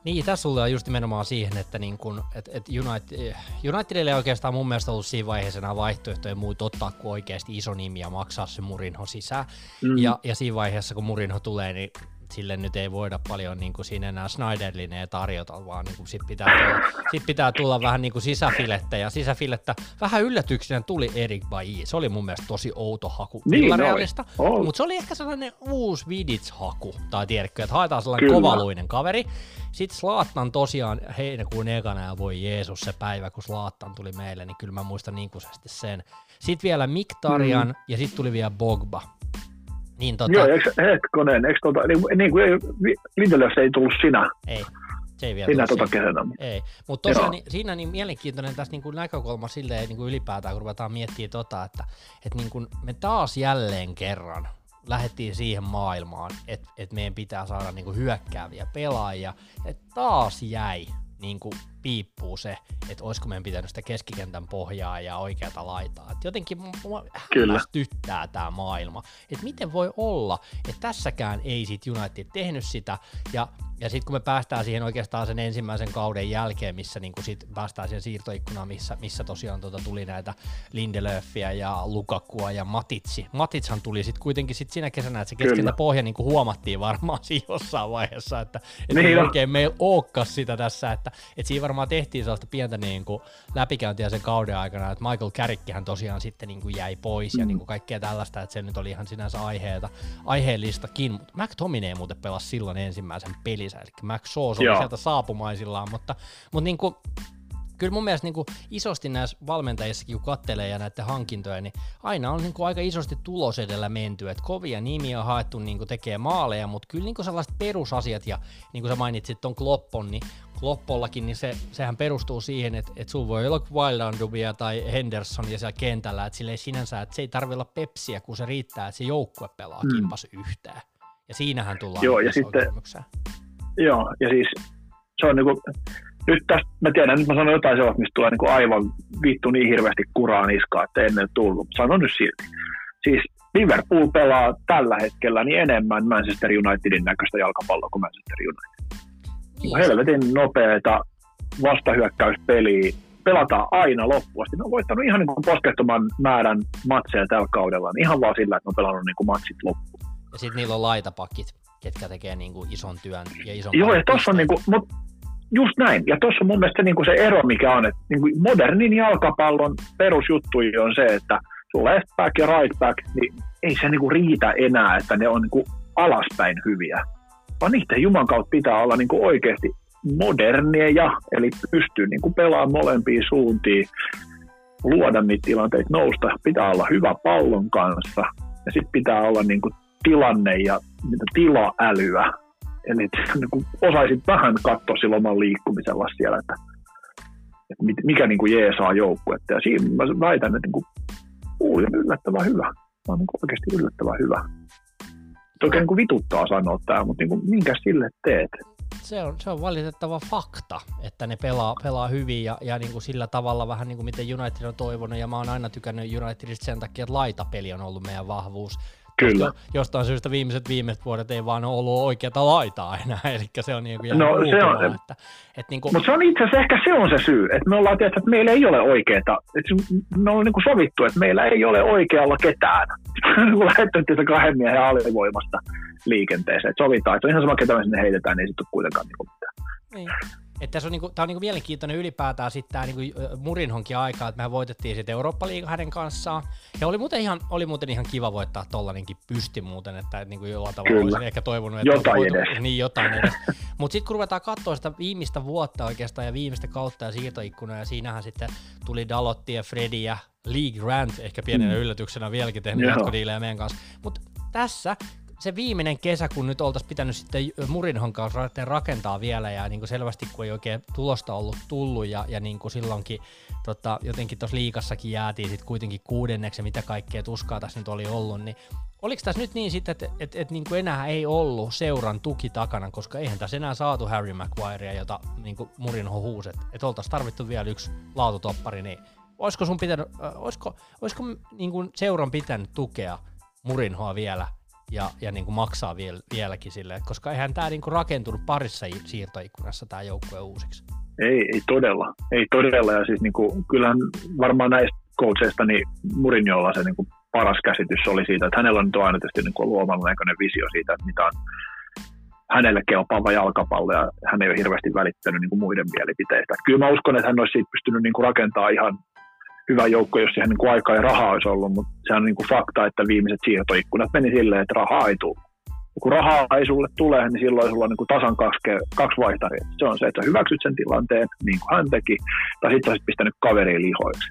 Niin, tässä on just nimenomaan siihen, että niin kuin, et, et United, Unitedille ei oikeastaan mun mielestä ollut siinä vaiheessa enää vaihtoehtoja muut ottaa kuin oikeasti iso nimi ja maksaa se Murinho sisään. Mm. Ja, ja siinä vaiheessa, kun Murinho tulee, niin sille nyt ei voida paljon niin kuin siinä enää Snyderlineen tarjota, vaan niin kuin sit, pitää tulla, sit pitää tulla vähän niin kuin sisäfilettä, ja sisäfilettä vähän yllätyksenä tuli Erik Bailly. Se oli mun mielestä tosi outo haku niin, mutta se oli ehkä sellainen uusi Vidits-haku, tai tiedätkö, että haetaan sellainen Kyllä. kovaluinen kaveri. Sitten Slaattan tosiaan heinäkuun ekana ja voi Jeesus se päivä, kun Slaattan tuli meille, niin kyllä mä muistan niin sen. Sitten vielä Miktarian mm. ja sitten tuli vielä Bogba. Niin, tota... Joo, eikö, hetkonen, eikö tota, niin, niin kuin ei, Lindelöf ei tullut sinä. Ei. Se ei vielä Sinä tota kesänä. Ei, mutta tosiaan niin, siinä niin mielenkiintoinen tässä niin kuin näkökulma silleen niin kuin ylipäätään, kun ruvetaan miettimään tota, että, että niin kuin me taas jälleen kerran lähdettiin siihen maailmaan, että, että meidän pitää saada niin kuin hyökkääviä pelaajia, että taas jäi niin kuin piippuu se, että olisiko meidän pitänyt sitä keskikentän pohjaa ja oikeata laitaa. Et jotenkin mua hämmästyttää tämä maailma, että miten voi olla, että tässäkään ei sit United tehnyt sitä, ja ja sitten kun me päästään siihen oikeastaan sen ensimmäisen kauden jälkeen, missä niin sit päästään siihen siirtoikkunaan, missä, missä tosiaan tota tuli näitä Lindelöfiä ja Lukakua ja Matitsi. Matitshan tuli sitten kuitenkin sit siinä kesänä, että se keskeltä pohja niin huomattiin varmaan siinä jossain vaiheessa, että, että niin oikein meillä olekaan sitä tässä, että, että siinä varmaan tehtiin sellaista pientä niin kuin läpikäyntiä sen kauden aikana, että Michael Carrickihän tosiaan sitten niin kuin jäi pois mm. ja niin kuin kaikkea tällaista, että se nyt oli ihan sinänsä aiheeta, aiheellistakin, mutta McTominay muuten pelasi silloin ensimmäisen pelinsä, eli Max Soos oli sieltä saapumaisillaan, mutta, mutta niin kuin, kyllä mun mielestä niin kuin isosti näissä valmentajissakin, kun kattelee ja näiden hankintoja, niin aina on niin kuin aika isosti tulos edellä menty, että kovia nimiä on haettu niin kuin tekee maaleja, mutta kyllä niin kuin sellaiset perusasiat, ja niin kuin sä mainitsit ton Kloppon, niin Kloppollakin, niin se, sehän perustuu siihen, että, että sulla voi olla Wildandubia tai Hendersonia siellä kentällä, että sille ei sinänsä, että se ei tarvitse olla pepsiä, kun se riittää, että se joukkue pelaa mm. kimpas yhteen. Ja siinähän tullaan Joo, ja sitten, Joo, ja siis se on niinku, nyt tästä, mä tiedän, nyt mä sanon jotain sellaista, mistä tulee niinku aivan vittu niin hirveästi kuraa niskaa, että ennen tullut. Sanon nyt silti. Siis Liverpool pelaa tällä hetkellä niin enemmän Manchester Unitedin näköistä jalkapalloa kuin Manchester United. Niin. Helvetin nopeeta vastahyökkäyspeliä pelataan aina loppuasti. Ne on voittanut ihan niin kuin poskettoman määrän matseja tällä kaudella, niin ihan vaan sillä, että ne on pelannut niin kuin matsit loppuun. Ja sitten niillä on laitapakit, ketkä tekee niin kuin ison työn ja ison Joo, ja tuossa on niin kuin, mut just näin. Ja tuossa on mun mielestä niin kuin se ero, mikä on, että niin kuin modernin jalkapallon perusjuttu on se, että sun left back ja right back, niin ei se niin kuin riitä enää, että ne on niin kuin alaspäin hyviä. Vaan niiden Juman kautta pitää olla niin kuin oikeasti moderneja, eli pystyy niin kuin pelaamaan molempiin suuntiin, luoda niitä tilanteita nousta, pitää olla hyvä pallon kanssa, ja sitten pitää olla niin kuin tilanne ja tilaälyä. Eli niin kuin osaisit vähän katsoa silloin oman liikkumisella siellä, että, että mikä niin kuin jeesaa joukkuetta. Ja siinä mä väitän, että niin kuin, uu, yllättävän hyvä. Mä on niin kuin oikeasti yllättävän hyvä. Toki niin kuin vituttaa sanoa tämä, mutta niin kuin, minkä sille teet? se on, se on valitettava fakta, että ne pelaa, pelaa hyvin ja, ja niin kuin sillä tavalla vähän niin kuin miten United on toivonut ja mä oon aina tykännyt Unitedista sen takia, että laitapeli on ollut meidän vahvuus. Kyllä. Jostain syystä viimeiset viimeiset vuodet ei vaan ole ollut oikeata laitaa enää, eli se on niin kuin no, se on, että, että niin kuin... Mutta se on itse asiassa ehkä se on se syy, että me ollaan tietysti, että meillä ei ole oikeaa, että me ollaan niin kuin sovittu, että meillä ei ole oikealla ketään. kun lähdettiin kahden miehen alivoimasta liikenteeseen, että sovitaan, että on ihan sama ketä me sinne heitetään, niin ei sitten ole kuitenkaan niin mitään. Niin. Että tässä on, niinku, tää on niinku mielenkiintoinen ylipäätään sitten tämä niinku Murinhonkin aika, että me voitettiin sitten Eurooppa-liiga hänen kanssaan. Ja oli muuten ihan, oli muuten ihan kiva voittaa tollanenkin pysti muuten, että et, niinku jollain tavalla Kyllä. olisin ehkä toivonut, että jotain voitu, edes. Niin, jotain edes. Mutta sitten kun ruvetaan katsoa sitä viimeistä vuotta oikeastaan ja viimeistä kautta ja siirtoikkunaa, ja siinähän sitten tuli Dalotti ja Freddy ja League Grant, ehkä pienenä mm. yllätyksenä vieläkin tehnyt jatkodiilejä meidän kanssa. Mutta tässä se viimeinen kesä, kun nyt oltaisiin pitänyt sitten Murinhon kanssa rakentaa vielä ja niin kuin selvästi kun ei oikein tulosta ollut tullut ja, ja niin kuin silloinkin tota, jotenkin tuossa liikassakin jäätiin sitten kuitenkin kuudenneksi mitä kaikkea tuskaa tässä nyt oli ollut, niin oliko tässä nyt niin sitten, että et, et, niin kuin enää ei ollut seuran tuki takana, koska eihän tässä enää saatu Harry Maguirea, jota niin kuin Murinho huusi, että et oltaisiin tarvittu vielä yksi laatutoppari, niin olisiko sun pitänyt, äh, olisiko, olisiko niin kuin seuran pitänyt tukea Murinhoa vielä ja, ja niin kuin maksaa viel, vieläkin sille, koska eihän tämä niin kuin rakentunut parissa siirtoikkunassa tämä joukkue uusiksi. Ei, ei todella, ei todella ja siis niin kuin, kyllähän varmaan näistä coacheista niin Murinjolla se niin kuin paras käsitys oli siitä, että hänellä on aina tietysti niin luomalla näköinen visio siitä, että mitä on hänelle kelpaava jalkapallo ja hän ei ole hirveästi välittänyt niin kuin muiden mielipiteistä. Kyllä mä uskon, että hän olisi siitä pystynyt niin kuin rakentamaan ihan hyvä joukko, jos siihen niin aikaa ja rahaa olisi ollut, mutta se on niin kuin fakta, että viimeiset siirtoikkunat meni silleen, että rahaa ei tule. Ja kun rahaa ei sulle tule, niin silloin sulla on niin kuin tasan kaksi, kaksi vaihtaria. Se on se, että sä hyväksyt sen tilanteen, niin kuin hän teki, tai sitten olisit pistänyt kaveriin lihoiksi.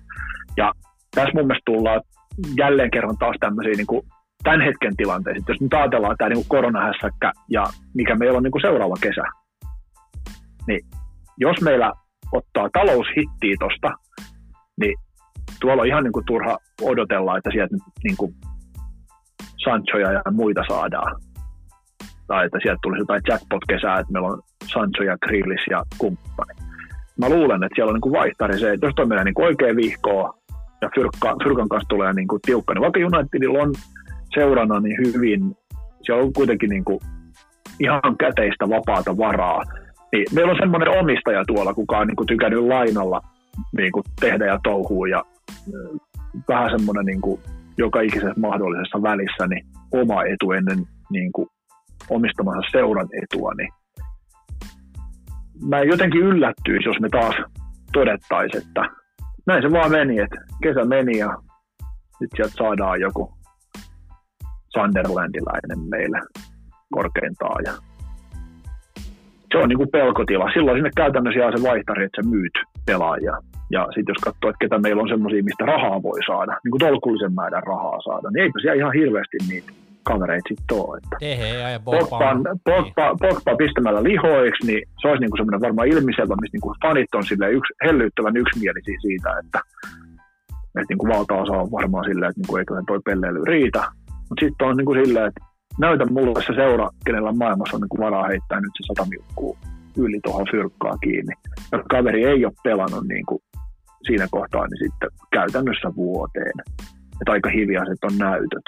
Ja tässä mun mielestä tullaan jälleen kerran taas tämmöisiä niin kuin tämän hetken tilanteisiin. Jos nyt ajatellaan tämä niin koronahässäkkä ja mikä meillä on niin kuin seuraava kesä, niin jos meillä ottaa talous hittiä niin tuolla on ihan niin kuin turha odotella, että sieltä niin kuin Sanchoja ja muita saadaan. Tai että sieltä tulisi jotain jackpot-kesää, että meillä on Sancho ja Grillis ja kumppani. Mä luulen, että siellä on niin kuin vaihtari se, että jos toi menee niin oikein vihkoa ja Fyrkka, Fyrkan kanssa tulee niin kuin tiukka, niin vaikka Unitedilla on seurana niin hyvin, siellä on kuitenkin niin kuin ihan käteistä vapaata varaa, niin meillä on semmoinen omistaja tuolla, kuka on niin kuin tykännyt lainalla niin kuin tehdä ja touhua ja vähän semmoinen niin joka ikisessä mahdollisessa välissä niin oma etu ennen niin kuin omistamansa seuran etua, niin mä jotenkin yllättyisi, jos me taas todettaisiin, että näin se vaan meni, että kesä meni ja sitten sieltä saadaan joku Sunderlandilainen meille korkeintaan. Ja se on niin kuin pelkotila. Silloin sinne käytännössä jää se vaihtari, että sä myyt pelaajia. Ja sitten jos katsoo, että ketä meillä on semmoisia, mistä rahaa voi saada, niin kuin tolkullisen määrän rahaa saada, niin eipä siellä ihan hirveästi niitä kavereita sitten ole. Että ja Pogba, Pogba, Pogba pistämällä lihoiksi, niin se olisi niinku semmoinen varmaan ilmiselvä, mistä niinku fanit on sille yks, hellyyttävän yksimielisiä siitä, että, että niinku valtaosa on varmaan silleen, että niinku eikö toi pelleily riitä. Mutta sitten on niinku silleen, että näytä mulle se seura, kenellä maailmassa on niinku varaa heittää nyt se sata milkkuu yli tuohon fyrkkaan kiinni. Ja kaveri ei ole pelannut niin kuin siinä kohtaa niin sitten käytännössä vuoteen. Että aika hiljaiset on näytöt.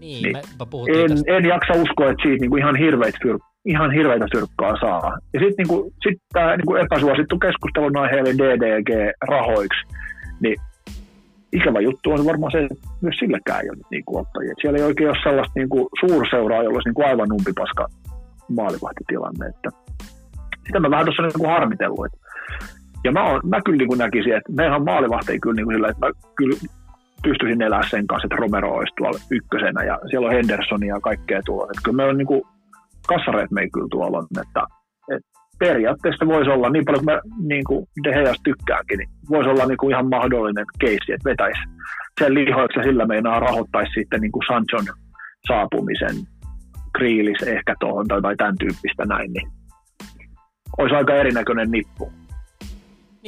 Niin, niin me, en, en, jaksa uskoa, että siitä niin kuin ihan, hirveitä fyr, ihan hirveitä fyrkkaa saa. Ja sitten niin kuin, sit tämä niin kuin epäsuosittu keskustelun aihe eli DDG-rahoiksi, niin ikävä juttu on varmaan se, että myös silläkään ei ole niin kuin ottajia. Siellä ei oikein ole sellaista niin kuin suurseuraa, jolla olisi niin kuin aivan umpipaska maalivahtitilanne. Että sitä mä vähän tuossa niin harmitellut. Että ja mä, on, mä kyllä niin näkisin, että meidän maalivahti kyllä niin sillä, että mä kyllä pystyisin elää sen kanssa, että Romero olisi tuolla ykkösenä ja siellä on Henderson ja kaikkea tuolla. Että kyllä meillä on niin kuin, kassareet me kyllä tuolla on, että, että periaatteessa voisi olla, niin paljon kuin mä niin kuin De Geas tykkäänkin, niin voisi olla niin kuin ihan mahdollinen keissi, että vetäisi sen lihoiksi ja sillä meinaa rahoittaisi sitten niin kuin Sanchon saapumisen, Kriilis ehkä tuohon tai, tai tämän tyyppistä näin, niin olisi aika erinäköinen nippu.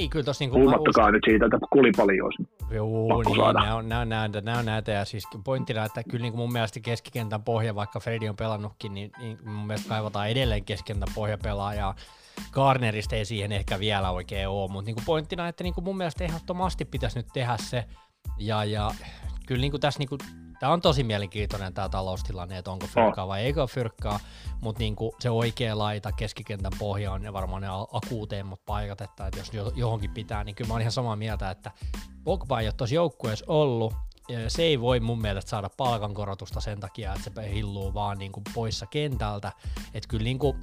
Niin, kyllä tossa niin Puhumattakaan uskon... nyt siitä, että kulipali olisi Joo, niin, nämä on, nämä, on näitä, nämä on näitä, ja siis pointtina, että kyllä niin kuin mun mielestä keskikentän pohja, vaikka Fredi on pelannutkin, niin, niin mun mielestä kaivataan edelleen keskikentän pohjapelaajaa. Garnerista ei siihen ehkä vielä oikein ole, mutta niin kuin pointtina, että niin kuin mun mielestä ehdottomasti pitäisi nyt tehdä se, ja, ja kyllä niin kuin tässä niin kuin Tämä on tosi mielenkiintoinen tämä taloustilanne, että onko fyrkkaa vai eikö fyrkkaa, mutta niinku se oikea laita, keskikentän pohja on ne varmaan ne akuuteimmat paikat, että, että jos johonkin pitää, niin kyllä mä oon ihan samaa mieltä, että Pogba ei ole tuossa joukkueessa ollut, se ei voi mun mielestä saada palkankorotusta sen takia, että se hilluu vaan niinku poissa kentältä, että kyllä niinku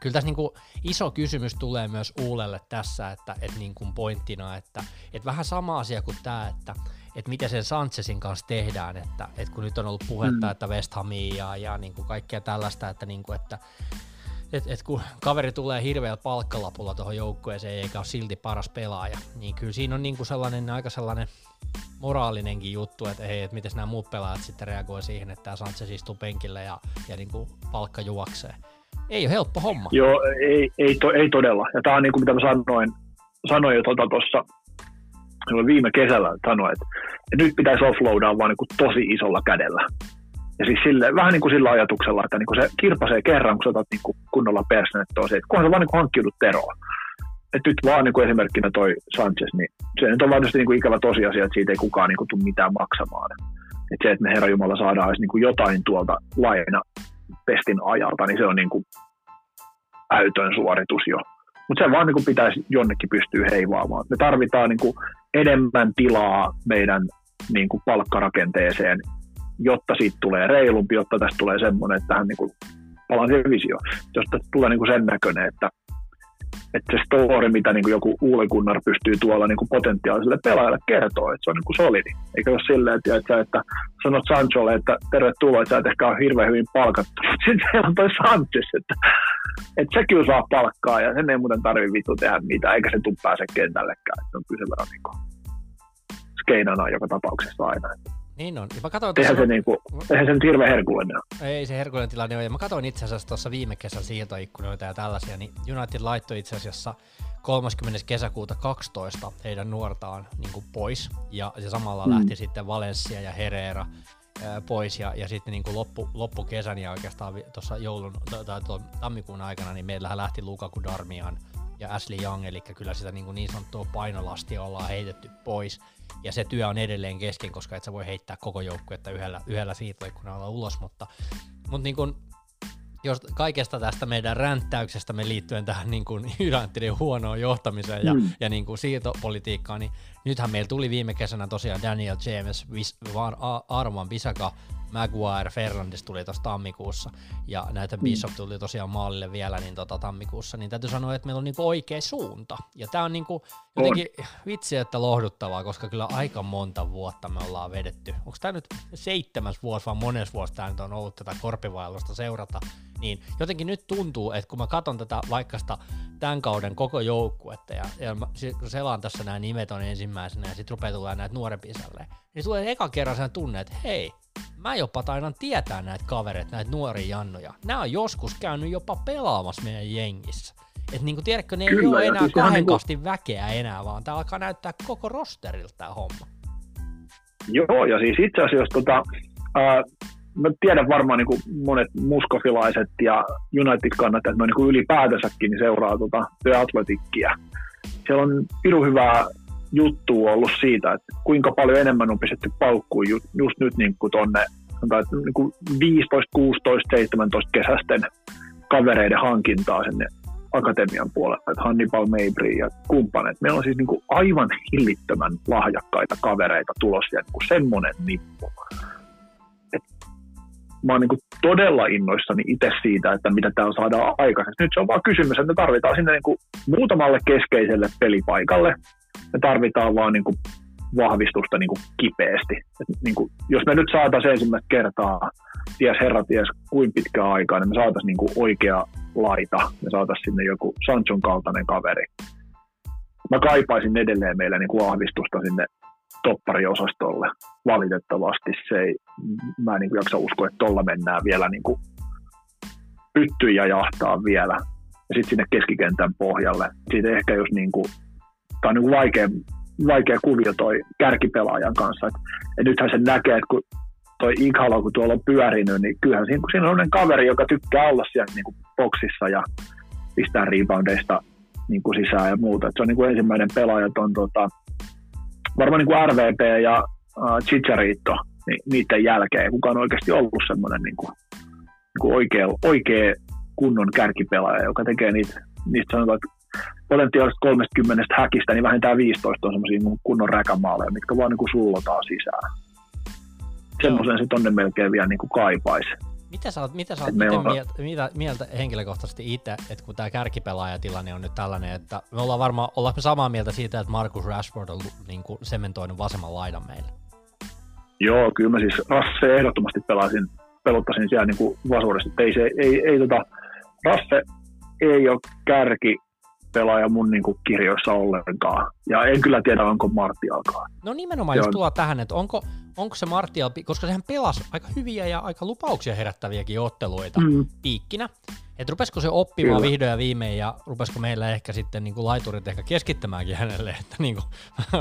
kyllä tässä niin kuin iso kysymys tulee myös Uulelle tässä, että, että niin kuin pointtina, että, että vähän sama asia kuin tämä, että, että mitä sen Sanchezin kanssa tehdään, että, että kun nyt on ollut puhetta, mm. että West Hamia ja, ja niin kuin kaikkea tällaista, että, niin kuin, että et, et kun kaveri tulee hirveällä palkkalapulla tuohon joukkueeseen eikä ole silti paras pelaaja, niin kyllä siinä on niinku sellainen aika sellainen moraalinenkin juttu, että hei, että miten nämä muut pelaajat sitten reagoi siihen, että tämä Sanchez istuu penkillä ja, ja niinku palkka juoksee. Ei ole helppo homma. Joo, ei, ei, to, ei todella. Ja tämä on niin kuin mitä mä sanoin, sanoin jo tuossa tuota viime kesällä, sanoin, että, että nyt pitäisi offloadaa vaan niin kuin tosi isolla kädellä. Ja siis sille, vähän niin kuin sillä ajatuksella, että niin kuin se kirpasee kerran, kun sä otat niin kuin kunnolla persnettoa se, että kunhan sä vaan niin hankkiudut teroa. Et nyt vaan niin kuin esimerkkinä toi Sanchez, niin se nyt on varmasti niin kuin ikävä tosiasia, että siitä ei kukaan niin kuin tule mitään maksamaan. Että se, että me Herra Jumala saadaan edes niin kuin jotain tuolta laina pestin ajalta, niin se on niin kuin äytön suoritus jo. Mutta se vaan niin kuin pitäisi jonnekin pystyä heivaamaan. Me tarvitaan niin kuin enemmän tilaa meidän niin kuin palkkarakenteeseen jotta siitä tulee reilumpi, jotta tästä tulee semmoinen, että tähän niin visio. Jos tästä tulee niin kuin sen näköinen, että, että se story, mitä niin kuin joku uulikunnar pystyy tuolla niin kuin potentiaaliselle pelaajalle kertoo, että se on niin kuin solidi. Eikä ole silleen, että, että, että sanot Sancholle, että tervetuloa, että sä et ehkä ole hirveän hyvin palkattu. Sitten siellä on toi Sanchez, että, että se kyllä saa palkkaa ja sen ei muuten tarvitse vittu tehdä mitään, eikä se tule pääse kentällekään. Että on kyse verran niin kuin skeinana joka tapauksessa aina. Että niin on. Ja mä katsoin eihän, se niinku, eihän se nyt hirveän herkullinen Ei se herkullinen tilanne ole. Ja mä katsoin itse asiassa tuossa viime kesän siirtoikkunoita ja tällaisia, niin United laittoi itse asiassa 30. kesäkuuta 12 heidän nuortaan niin kuin pois. Ja, ja samalla mm. lähti sitten Valencia ja Herrera ää, pois. Ja, ja sitten niin kuin loppu, loppukesän ja oikeastaan tuossa joulun tai tammikuun aikana, niin meillähän lähti Lukaku Darmian ja Ashley Young, eli kyllä sitä niin, kuin niin sanottua painolastia ollaan heitetty pois. Ja se työ on edelleen kesken, koska et sä voi heittää koko joukkuetta yhdellä, yhdellä siirtoikkunalla ulos, mutta, mutta niin kuin, jos kaikesta tästä meidän ränttäyksestä me liittyen tähän niin kuin Unitedin huonoon johtamiseen ja, mm. ja niin kuin siirtopolitiikkaan, niin nythän meillä tuli viime kesänä tosiaan Daniel James, Vis, Arman Bisaka, Maguire, Fernandes tuli tuossa tammikuussa ja näitä mm. Bishop tuli tosiaan maalille vielä niin tota, tammikuussa, niin täytyy sanoa, että meillä on niinku oikea suunta. Ja tämä on niinku jotenkin on. vitsi, että lohduttavaa, koska kyllä aika monta vuotta me ollaan vedetty. Onko tämä nyt seitsemäs vuosi vai mones vuosi tämä nyt on ollut tätä korpivailusta seurata, niin jotenkin nyt tuntuu, että kun mä katson tätä vaikka sitä tämän kauden koko joukkuetta ja, ja mä, kun selaan tässä nämä nimet on ensimmäisenä ja sitten rupeaa tulemaan näitä nuorempia niin tulee eka kerran sen tunne, että hei, mä jopa taidan tietää näitä kavereita, näitä nuoria jannoja. Nämä on joskus käynyt jopa pelaamassa meidän jengissä. Että niinku tiedätkö, ne Kyllä, ei ole enää siis kahden niinku... kastin väkeä enää, vaan tää alkaa näyttää koko rosterilta tämä homma. Joo, ja siis itse asiassa tota, ää, mä tiedän varmaan niin kuin monet muskofilaiset ja United-kannattajat, no niin ylipäätänsäkin niin seuraa tota The Athletickia. Siellä on pirun hyvää juttua ollut siitä, että kuinka paljon enemmän on pistetty paukkuun ju, just nyt niin kuin tonne niin kuin 15, 16, 17 kesästen kavereiden hankintaa sinne akatemian puolelle, että Hannibal Mabry ja kumppaneet. Meillä on siis niin kuin aivan hillittömän lahjakkaita kavereita tulossa ja niin kuin semmoinen nippu. Mä oon niin todella innoissani itse siitä, että mitä täällä saadaan aikaiseksi. Nyt se on vaan kysymys, että me tarvitaan sinne niin muutamalle keskeiselle pelipaikalle me tarvitaan vaan niin vahvistusta niin kuin kipeästi. Et niin kuin, jos me nyt saataisiin ensimmäistä kertaa, ties herra ties kuin pitkä aikaa, niin me saataisiin niin oikea laita, me saataisiin sinne joku Sanchon kaltainen kaveri. Mä kaipaisin edelleen meille niin kuin vahvistusta sinne toppariosastolle. Valitettavasti se ei, mä en niin jaksa uskoa, että tuolla mennään vielä niin kuin pyttyjä jahtaa vielä. Ja sitten sinne keskikentän pohjalle. Siitä ehkä jos niin kuin tämä on niin vaikea, vaikea kuvio toi kärkipelaajan kanssa. Et, et nythän sen näkee, että kun toi Ighalo, kun tuolla on pyörinyt, niin kyllähän siinä, kun siinä on sellainen kaveri, joka tykkää olla siellä niin kuin boksissa ja pistää reboundeista niin kuin sisään ja muuta. Et se on niin kuin ensimmäinen pelaaja on tota, varmaan niin kuin RVP ja uh, Chicharito niin niiden jälkeen. Kukaan on oikeasti ollut semmoinen niin kuin, niin kuin oikea, oikea kunnon kärkipelaaja, joka tekee niitä, niistä sanotaan, että potentiaalisesti 30 häkistä, niin vähintään 15 on semmoisia kunnon räkämaaleja, mitkä vaan niin kuin sullotaan sisään. Semmoisen se tonne melkein vielä niin kuin kaipaisi. Mitä sä oot, mitä sä oot miten on... mieltä, mitä, mieltä henkilökohtaisesti itse, että kun tämä kärkipelaajatilanne on nyt tällainen, että me ollaan varmaan, ollaan samaa mieltä siitä, että Marcus Rashford on niin kuin sementoinut vasemman laidan meille? Joo, kyllä mä siis Rasse ehdottomasti pelasin, pelottaisin siellä niin kuin vasuudessa. Ei, se, ei, ei tota, Rasse ei ole kärki pelaaja mun niin kuin, kirjoissa ollenkaan. Ja en kyllä tiedä, onko Martialkaan. No nimenomaan, jos tulla tähän, että onko, onko se Martial, koska sehän pelasi aika hyviä ja aika lupauksia herättäviäkin otteluita mm. piikkinä. Että rupesiko se oppimaan Kyllä. vihdoin ja viimein ja rupesiko meillä ehkä sitten niin kuin laiturit ehkä keskittämäänkin hänelle, että niin kuin,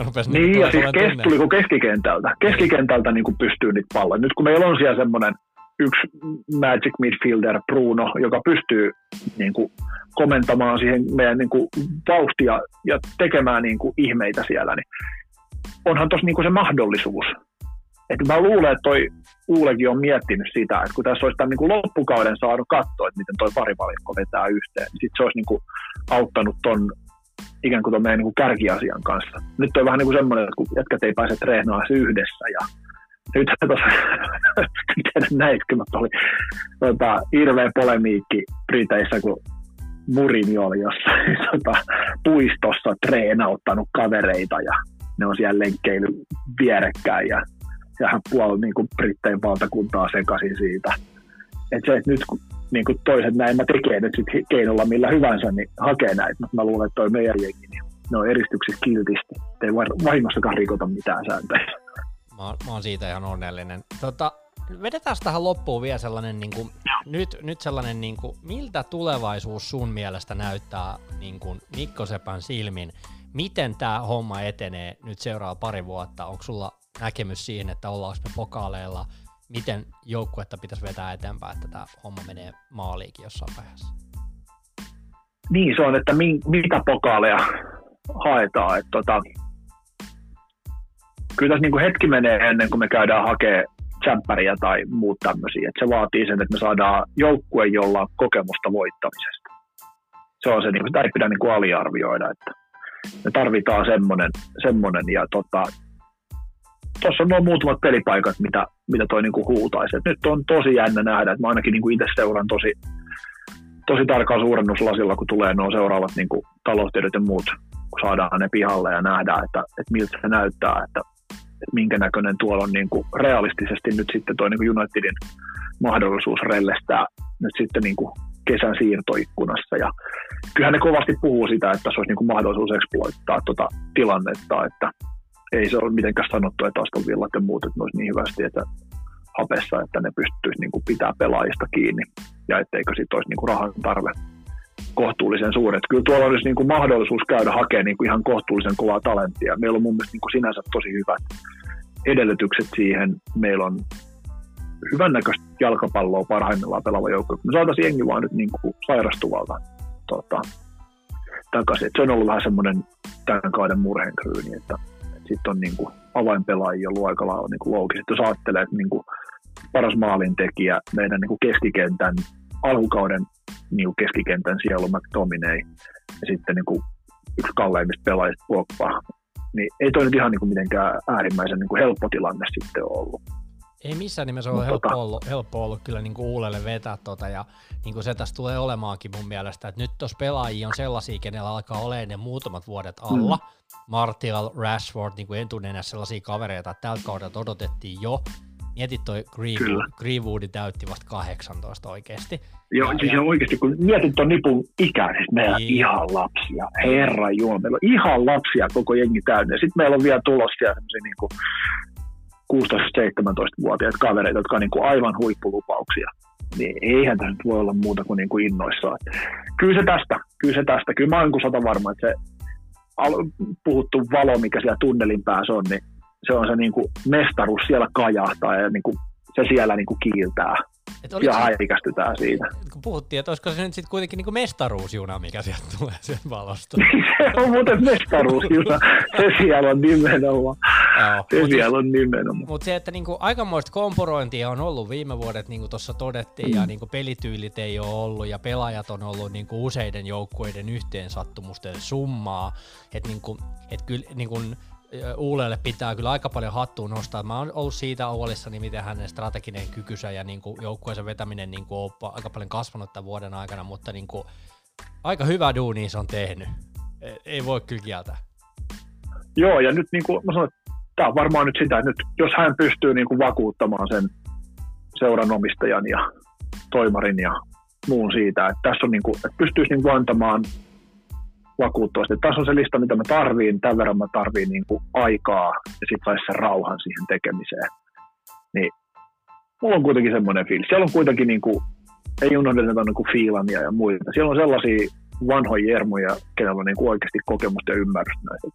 rupesi niin, niin ja siis kes, tuliko keskikentältä. Keskikentältä niin kuin pystyy niitä palloja. Nyt kun meillä on siellä semmoinen yksi magic midfielder Bruno, joka pystyy niin kuin, komentamaan siihen meidän niin kuin, vauhtia ja tekemään niin kuin, ihmeitä siellä, niin onhan tuossa niin se mahdollisuus. Et mä luulen, että toi Uulekin on miettinyt sitä, että kun tässä olisi tämän niin kuin loppukauden saanut katsoa, että miten toi parivalikko vetää yhteen, niin sit se olisi niin kuin auttanut ton ikään kuin ton meidän niin kuin kärkiasian kanssa. Nyt on vähän niin kuin semmoinen, että kun jätkät ei pääse treenaamaan yhdessä ja nyt tuossa, tiedä näitkö, mutta oli tota, hirveä polemiikki Briteissä, kun Murini oli jossain tota, puistossa treenauttanut kavereita ja ne on siellä lenkkeily vierekkäin ja ja hän puoli niin kuin Brittein valtakuntaa sekaisin siitä. Että se, että nyt kun niin kuin toiset näin mä tekee nyt sit keinolla millä hyvänsä, niin hakee näitä, mutta mä luulen, että toi meidän jengi, niin ne on eristyksissä kiltisti. Ei vahingossakaan rikota mitään sääntöjä. Mä, mä oon siitä ihan onnellinen. Tota, vedetään tähän loppuun vielä sellainen, niin kuin, nyt, nyt sellainen, niin kuin, miltä tulevaisuus sun mielestä näyttää niin kuin Mikko Sepän silmin? Miten tämä homma etenee nyt seuraava pari vuotta? Onko sulla näkemys siihen, että ollaanko me pokaaleilla, miten joukkuetta pitäisi vetää eteenpäin, että tämä homma menee maaliikin jossain vaiheessa? Niin, se on, että mi- mitä pokaaleja haetaan. Että tota, kyllä tässä niin hetki menee ennen kuin me käydään hakemaan tsemppäriä tai muut tämmöisiä. Että se vaatii sen, että me saadaan joukkue, jolla on kokemusta voittamisesta. Se on se, niin kuin, sitä ei pidä niin kuin aliarvioida. Että me tarvitaan semmoinen, semmoinen ja tota, tuossa on nuo muutamat pelipaikat, mitä, mitä toi niinku huutaisi. Et nyt on tosi jännä nähdä, että mä ainakin niinku itse seuran tosi, tosi tarkkaan suurennuslasilla, kun tulee nuo seuraavat niinku taloustiedot ja muut, kun saadaan ne pihalle ja nähdään, että, että miltä se näyttää, että, että minkä näköinen tuolla on niinku realistisesti nyt sitten toi niinku Unitedin mahdollisuus rellestää nyt sitten niinku kesän siirtoikkunassa. Ja kyllähän ne kovasti puhuu sitä, että tässä olisi niinku mahdollisuus eksploittaa tuota tilannetta, että ei se ole mitenkään sanottu, että Aston Villat ja muut, että ne niin hyvästi että hapessa, että ne pystyisi niin kuin pitää pelaajista kiinni ja etteikö siitä olisi niin kuin rahan tarve kohtuullisen suuret. Kyllä tuolla olisi niin kuin mahdollisuus käydä hakemaan niin kuin ihan kohtuullisen kovaa talenttia. Meillä on mun mielestä niin kuin sinänsä tosi hyvät edellytykset siihen. Meillä on hyvännäköistä jalkapalloa parhaimmillaan pelaava joukko. Me saataisiin jengi vaan nyt niin kuin sairastuvalta tota, takaisin. Et se on ollut vähän semmoinen tämän kauden murheenkryyni, että sitten on niin kuin avainpelaajia ollut aika lailla niin loogisesti. Jos ajattelee, että niin kuin paras maalintekijä meidän niin kuin keskikentän, alkukauden niin kuin keskikentän sielu McTominay ja sitten niin kuin yksi kalleimmista pelaajista Pogba, niin ei toi nyt ihan niin kuin mitenkään äärimmäisen niin kuin helppo tilanne sitten ollut. Ei missään nimessä ole helppo, tota... ollut, helppo ollut kyllä niin kuin Uulelle vetää tota, ja niin kuin se tässä tulee olemaankin mun mielestä, että nyt tuossa pelaajia on sellaisia, kenellä alkaa olemaan ne muutamat vuodet alla. Mm. Martial, Rashford, niin kuin entunenässä sellaisia kavereita, että tältä kaudelta odotettiin jo. Mietit toi Greenwood, Greenwood täytti vasta 18 oikeasti. Joo, ja, siis ja... oikeasti kun mietit tuon nipun ikää, siis meillä on niin. ihan lapsia. Herra Jumala, meillä on ihan lapsia koko jengi täynnä. Sitten meillä on vielä tulossa siellä niin kuin 16-17-vuotiaat kavereita, jotka on niin kuin aivan huippulupauksia, niin eihän tässä nyt voi olla muuta kuin, niin kuin innoissaan. Kyllä se tästä, kyllä se tästä. Kyllä mä olen sata varma, että se puhuttu valo, mikä siellä tunnelin päässä on, niin se on se niin kuin mestaruus siellä kajahtaa ja niin kuin se siellä niin kuin kiiltää. Et ja häikästytään siitä. Kun puhuttiin, että olisiko se nyt sitten kuitenkin niin mestaruusjuna, mikä sieltä tulee sieltä valosta. se on muuten mestaruusjuna. Se siellä on nimenomaan. Joo, se mut siellä on nimenomaan. Mutta se, että niinku aikamoista komporointia on ollut viime vuodet, niin kuin tuossa todettiin, mm. ja niinku pelityylit ei ole ollut, ja pelaajat on ollut niinku useiden joukkueiden yhteensattumusten summaa. Että niinku, et kyllä niinku, Uulelle pitää kyllä aika paljon hattua nostaa. Mä oon ollut siitä huolissani, miten hänen strateginen kykynsä ja niin joukkueensa vetäminen niin kuin on aika paljon kasvanut tämän vuoden aikana, mutta niin kuin, aika hyvä duuni se on tehnyt. Ei voi kyllä kieltää. Joo, ja nyt niin kuin mä sanoin, tämä on varmaan nyt sitä, että nyt, jos hän pystyy niin kuin vakuuttamaan sen seuranomistajan ja toimarin ja muun siitä, että tässä on niin kuin, että pystyisi niin kuin antamaan vakuuttavasti. Tässä on se lista, mitä mä tarviin, tämän verran mä tarviin niin kuin aikaa ja sitten saisi sen rauhan siihen tekemiseen. Niin mulla on kuitenkin semmoinen fiilis. Siellä on kuitenkin, niin kuin, ei unohdeta niin kuin fiilania ja muita. Siellä on sellaisia vanhoja jermuja, kenellä on niin kuin oikeasti kokemusta ja ymmärrystä näistä.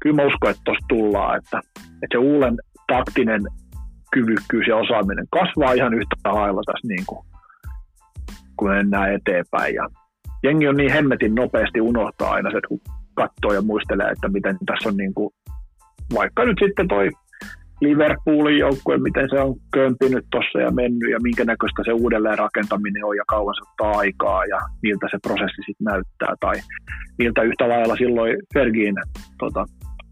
Kyllä mä uskon, että tuossa tullaan, että, että se Uulen taktinen kyvykkyys ja osaaminen kasvaa ihan yhtä lailla tässä niin kuin, kun mennään eteenpäin. Ja jengi on niin hemmetin nopeasti unohtaa aina se, kun katsoo ja muistelee, että miten tässä on niin kuin, vaikka nyt sitten toi Liverpoolin joukkue, miten se on kömpinyt tuossa ja mennyt ja minkä näköistä se uudelleen rakentaminen on ja kauan se ottaa aikaa ja miltä se prosessi sitten näyttää tai miltä yhtä lailla silloin Fergin tota,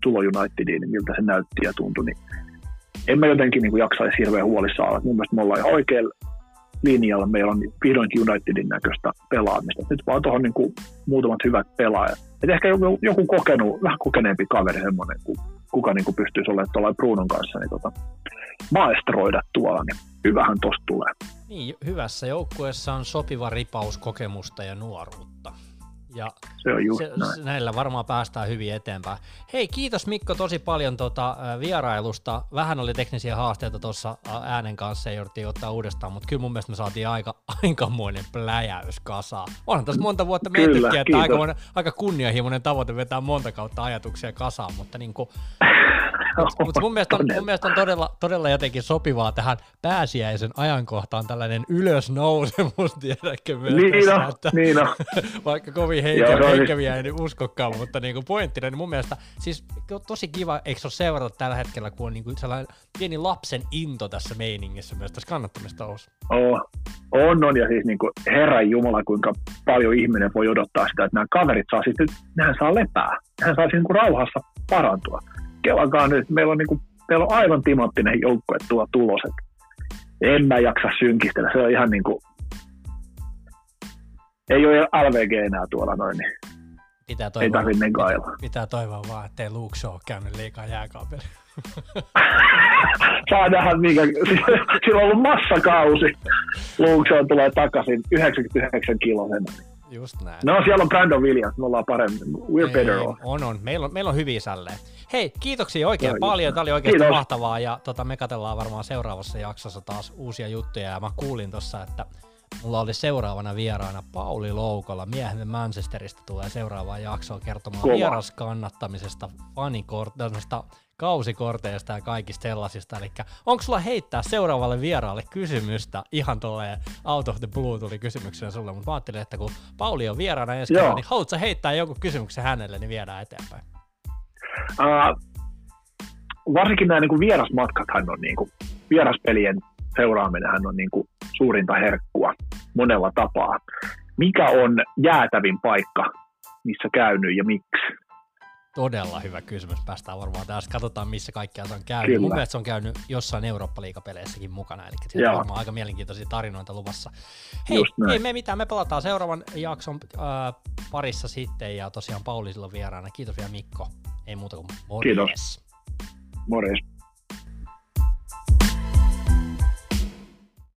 tulo Unitediin, niin miltä se näytti ja tuntui, niin en mä jotenkin niin jaksaisi hirveän huolissaan. Mun mielestä me ollaan ihan oikealla linjalla. Meillä on vihdoinkin Unitedin näköistä pelaamista. Nyt vaan tuohon niin muutamat hyvät pelaajat. Et ehkä joku, joku kokenut, vähän kokeneempi kaveri semmoinen, kuka niin kuin pystyisi olemaan tuolla Brunon kanssa, niin tota, maestroida tuolla, niin hyvähän tosta tulee. Niin, hyvässä joukkueessa on sopiva ripaus kokemusta ja nuoruutta. Ja se on just se, näin. näillä varmaan päästään hyvin eteenpäin. Hei, kiitos Mikko tosi paljon tuota, vierailusta. Vähän oli teknisiä haasteita tuossa äänen kanssa ja jouduttiin ottaa uudestaan, mutta kyllä mun mielestä me saatiin aika, aikamoinen pläjäys kasaan. Onhan tässä monta vuotta mietitty, että aika, aika kunnianhimoinen tavoite vetää monta kautta ajatuksia kasaan, mutta niin kuin, mutta mut mun, mielestä on, mun mielestä on todella, todella jotenkin sopivaa tähän pääsiäisen ajankohtaan tällainen ylösnousemus, tiedätkö myös niin tässä, no, että niin no. vaikka kovin heikä, Joo, heikäviä ei uskokaan, mutta niin kuin pointtina, niin mun mielestä siis tosi kiva, eikö se ole seurata tällä hetkellä, kun on niin kuin sellainen pieni lapsen into tässä meiningissä myös tässä kannattamista olisi. Oh, on, on, ja siis niin kuin Herran Jumala, kuinka paljon ihminen voi odottaa sitä, että nämä kaverit saa sitten, nehän saa lepää, nehän saa niin kuin rauhassa parantua kelakaan nyt, meillä on, niin kuin, meillä on aivan timanttinen joukkue tuo tulos, että en mä jaksa synkistellä, se on ihan niin kuin, ei ole LVG enää tuolla noin, niin pitää toivoa, ei tarvitse pitää, pitää toivoa vaan, ettei Luke Shaw käynyt liikaa jääkaapeli. Saa nähdä, mikä, sillä on ollut massakausi. Luke Shaw tulee takaisin 99 kilosen. Just näin. No siellä on Brandon Williams, me ollaan paremmin. We're Ei, better off. On, on. Meillä on, meillä on hyviä sälleen. Hei, kiitoksia oikein no, paljon. Tämä oli oikeasti Kiitos. mahtavaa ja tota, me katsellaan varmaan seuraavassa jaksossa taas uusia juttuja. Ja mä kuulin tuossa, että mulla oli seuraavana vieraana Pauli Loukolla, miehemme Manchesterista tulee seuraavaan jaksoon kertomaan Kova. vieraskannattamisesta, fanikortista, kausikorteista ja kaikista sellaisista. Eli onko sulla heittää seuraavalle vieraalle kysymystä? Ihan tolleen out of the blue tuli kysymyksenä sulle, mutta mä ajattelin, että kun Pauli on vieraana ensi kerran, niin haluatko heittää jonkun kysymyksen hänelle, niin viedään eteenpäin. Uh, varsinkin nämä niin vierasmatkathan on niin kuin, vieraspelien seuraaminen on niin kuin, suurinta herkkua monella tapaa. Mikä on jäätävin paikka, missä käynyt ja miksi? Todella hyvä kysymys. Päästään varmaan tässä. Katsotaan, missä kaikkea se on käynyt. Kyllä. Mun mielestä se on käynyt jossain Eurooppa-liigapeleissäkin mukana, eli siellä on varmaan aika mielenkiintoisia tarinoita luvassa. Hei, ei me mitään, me palataan seuraavan jakson äh, parissa sitten, ja tosiaan Pauli silloin vieraana. Kiitos vielä Mikko. Ei muuta kuin morjes. Kiitos. Morjes.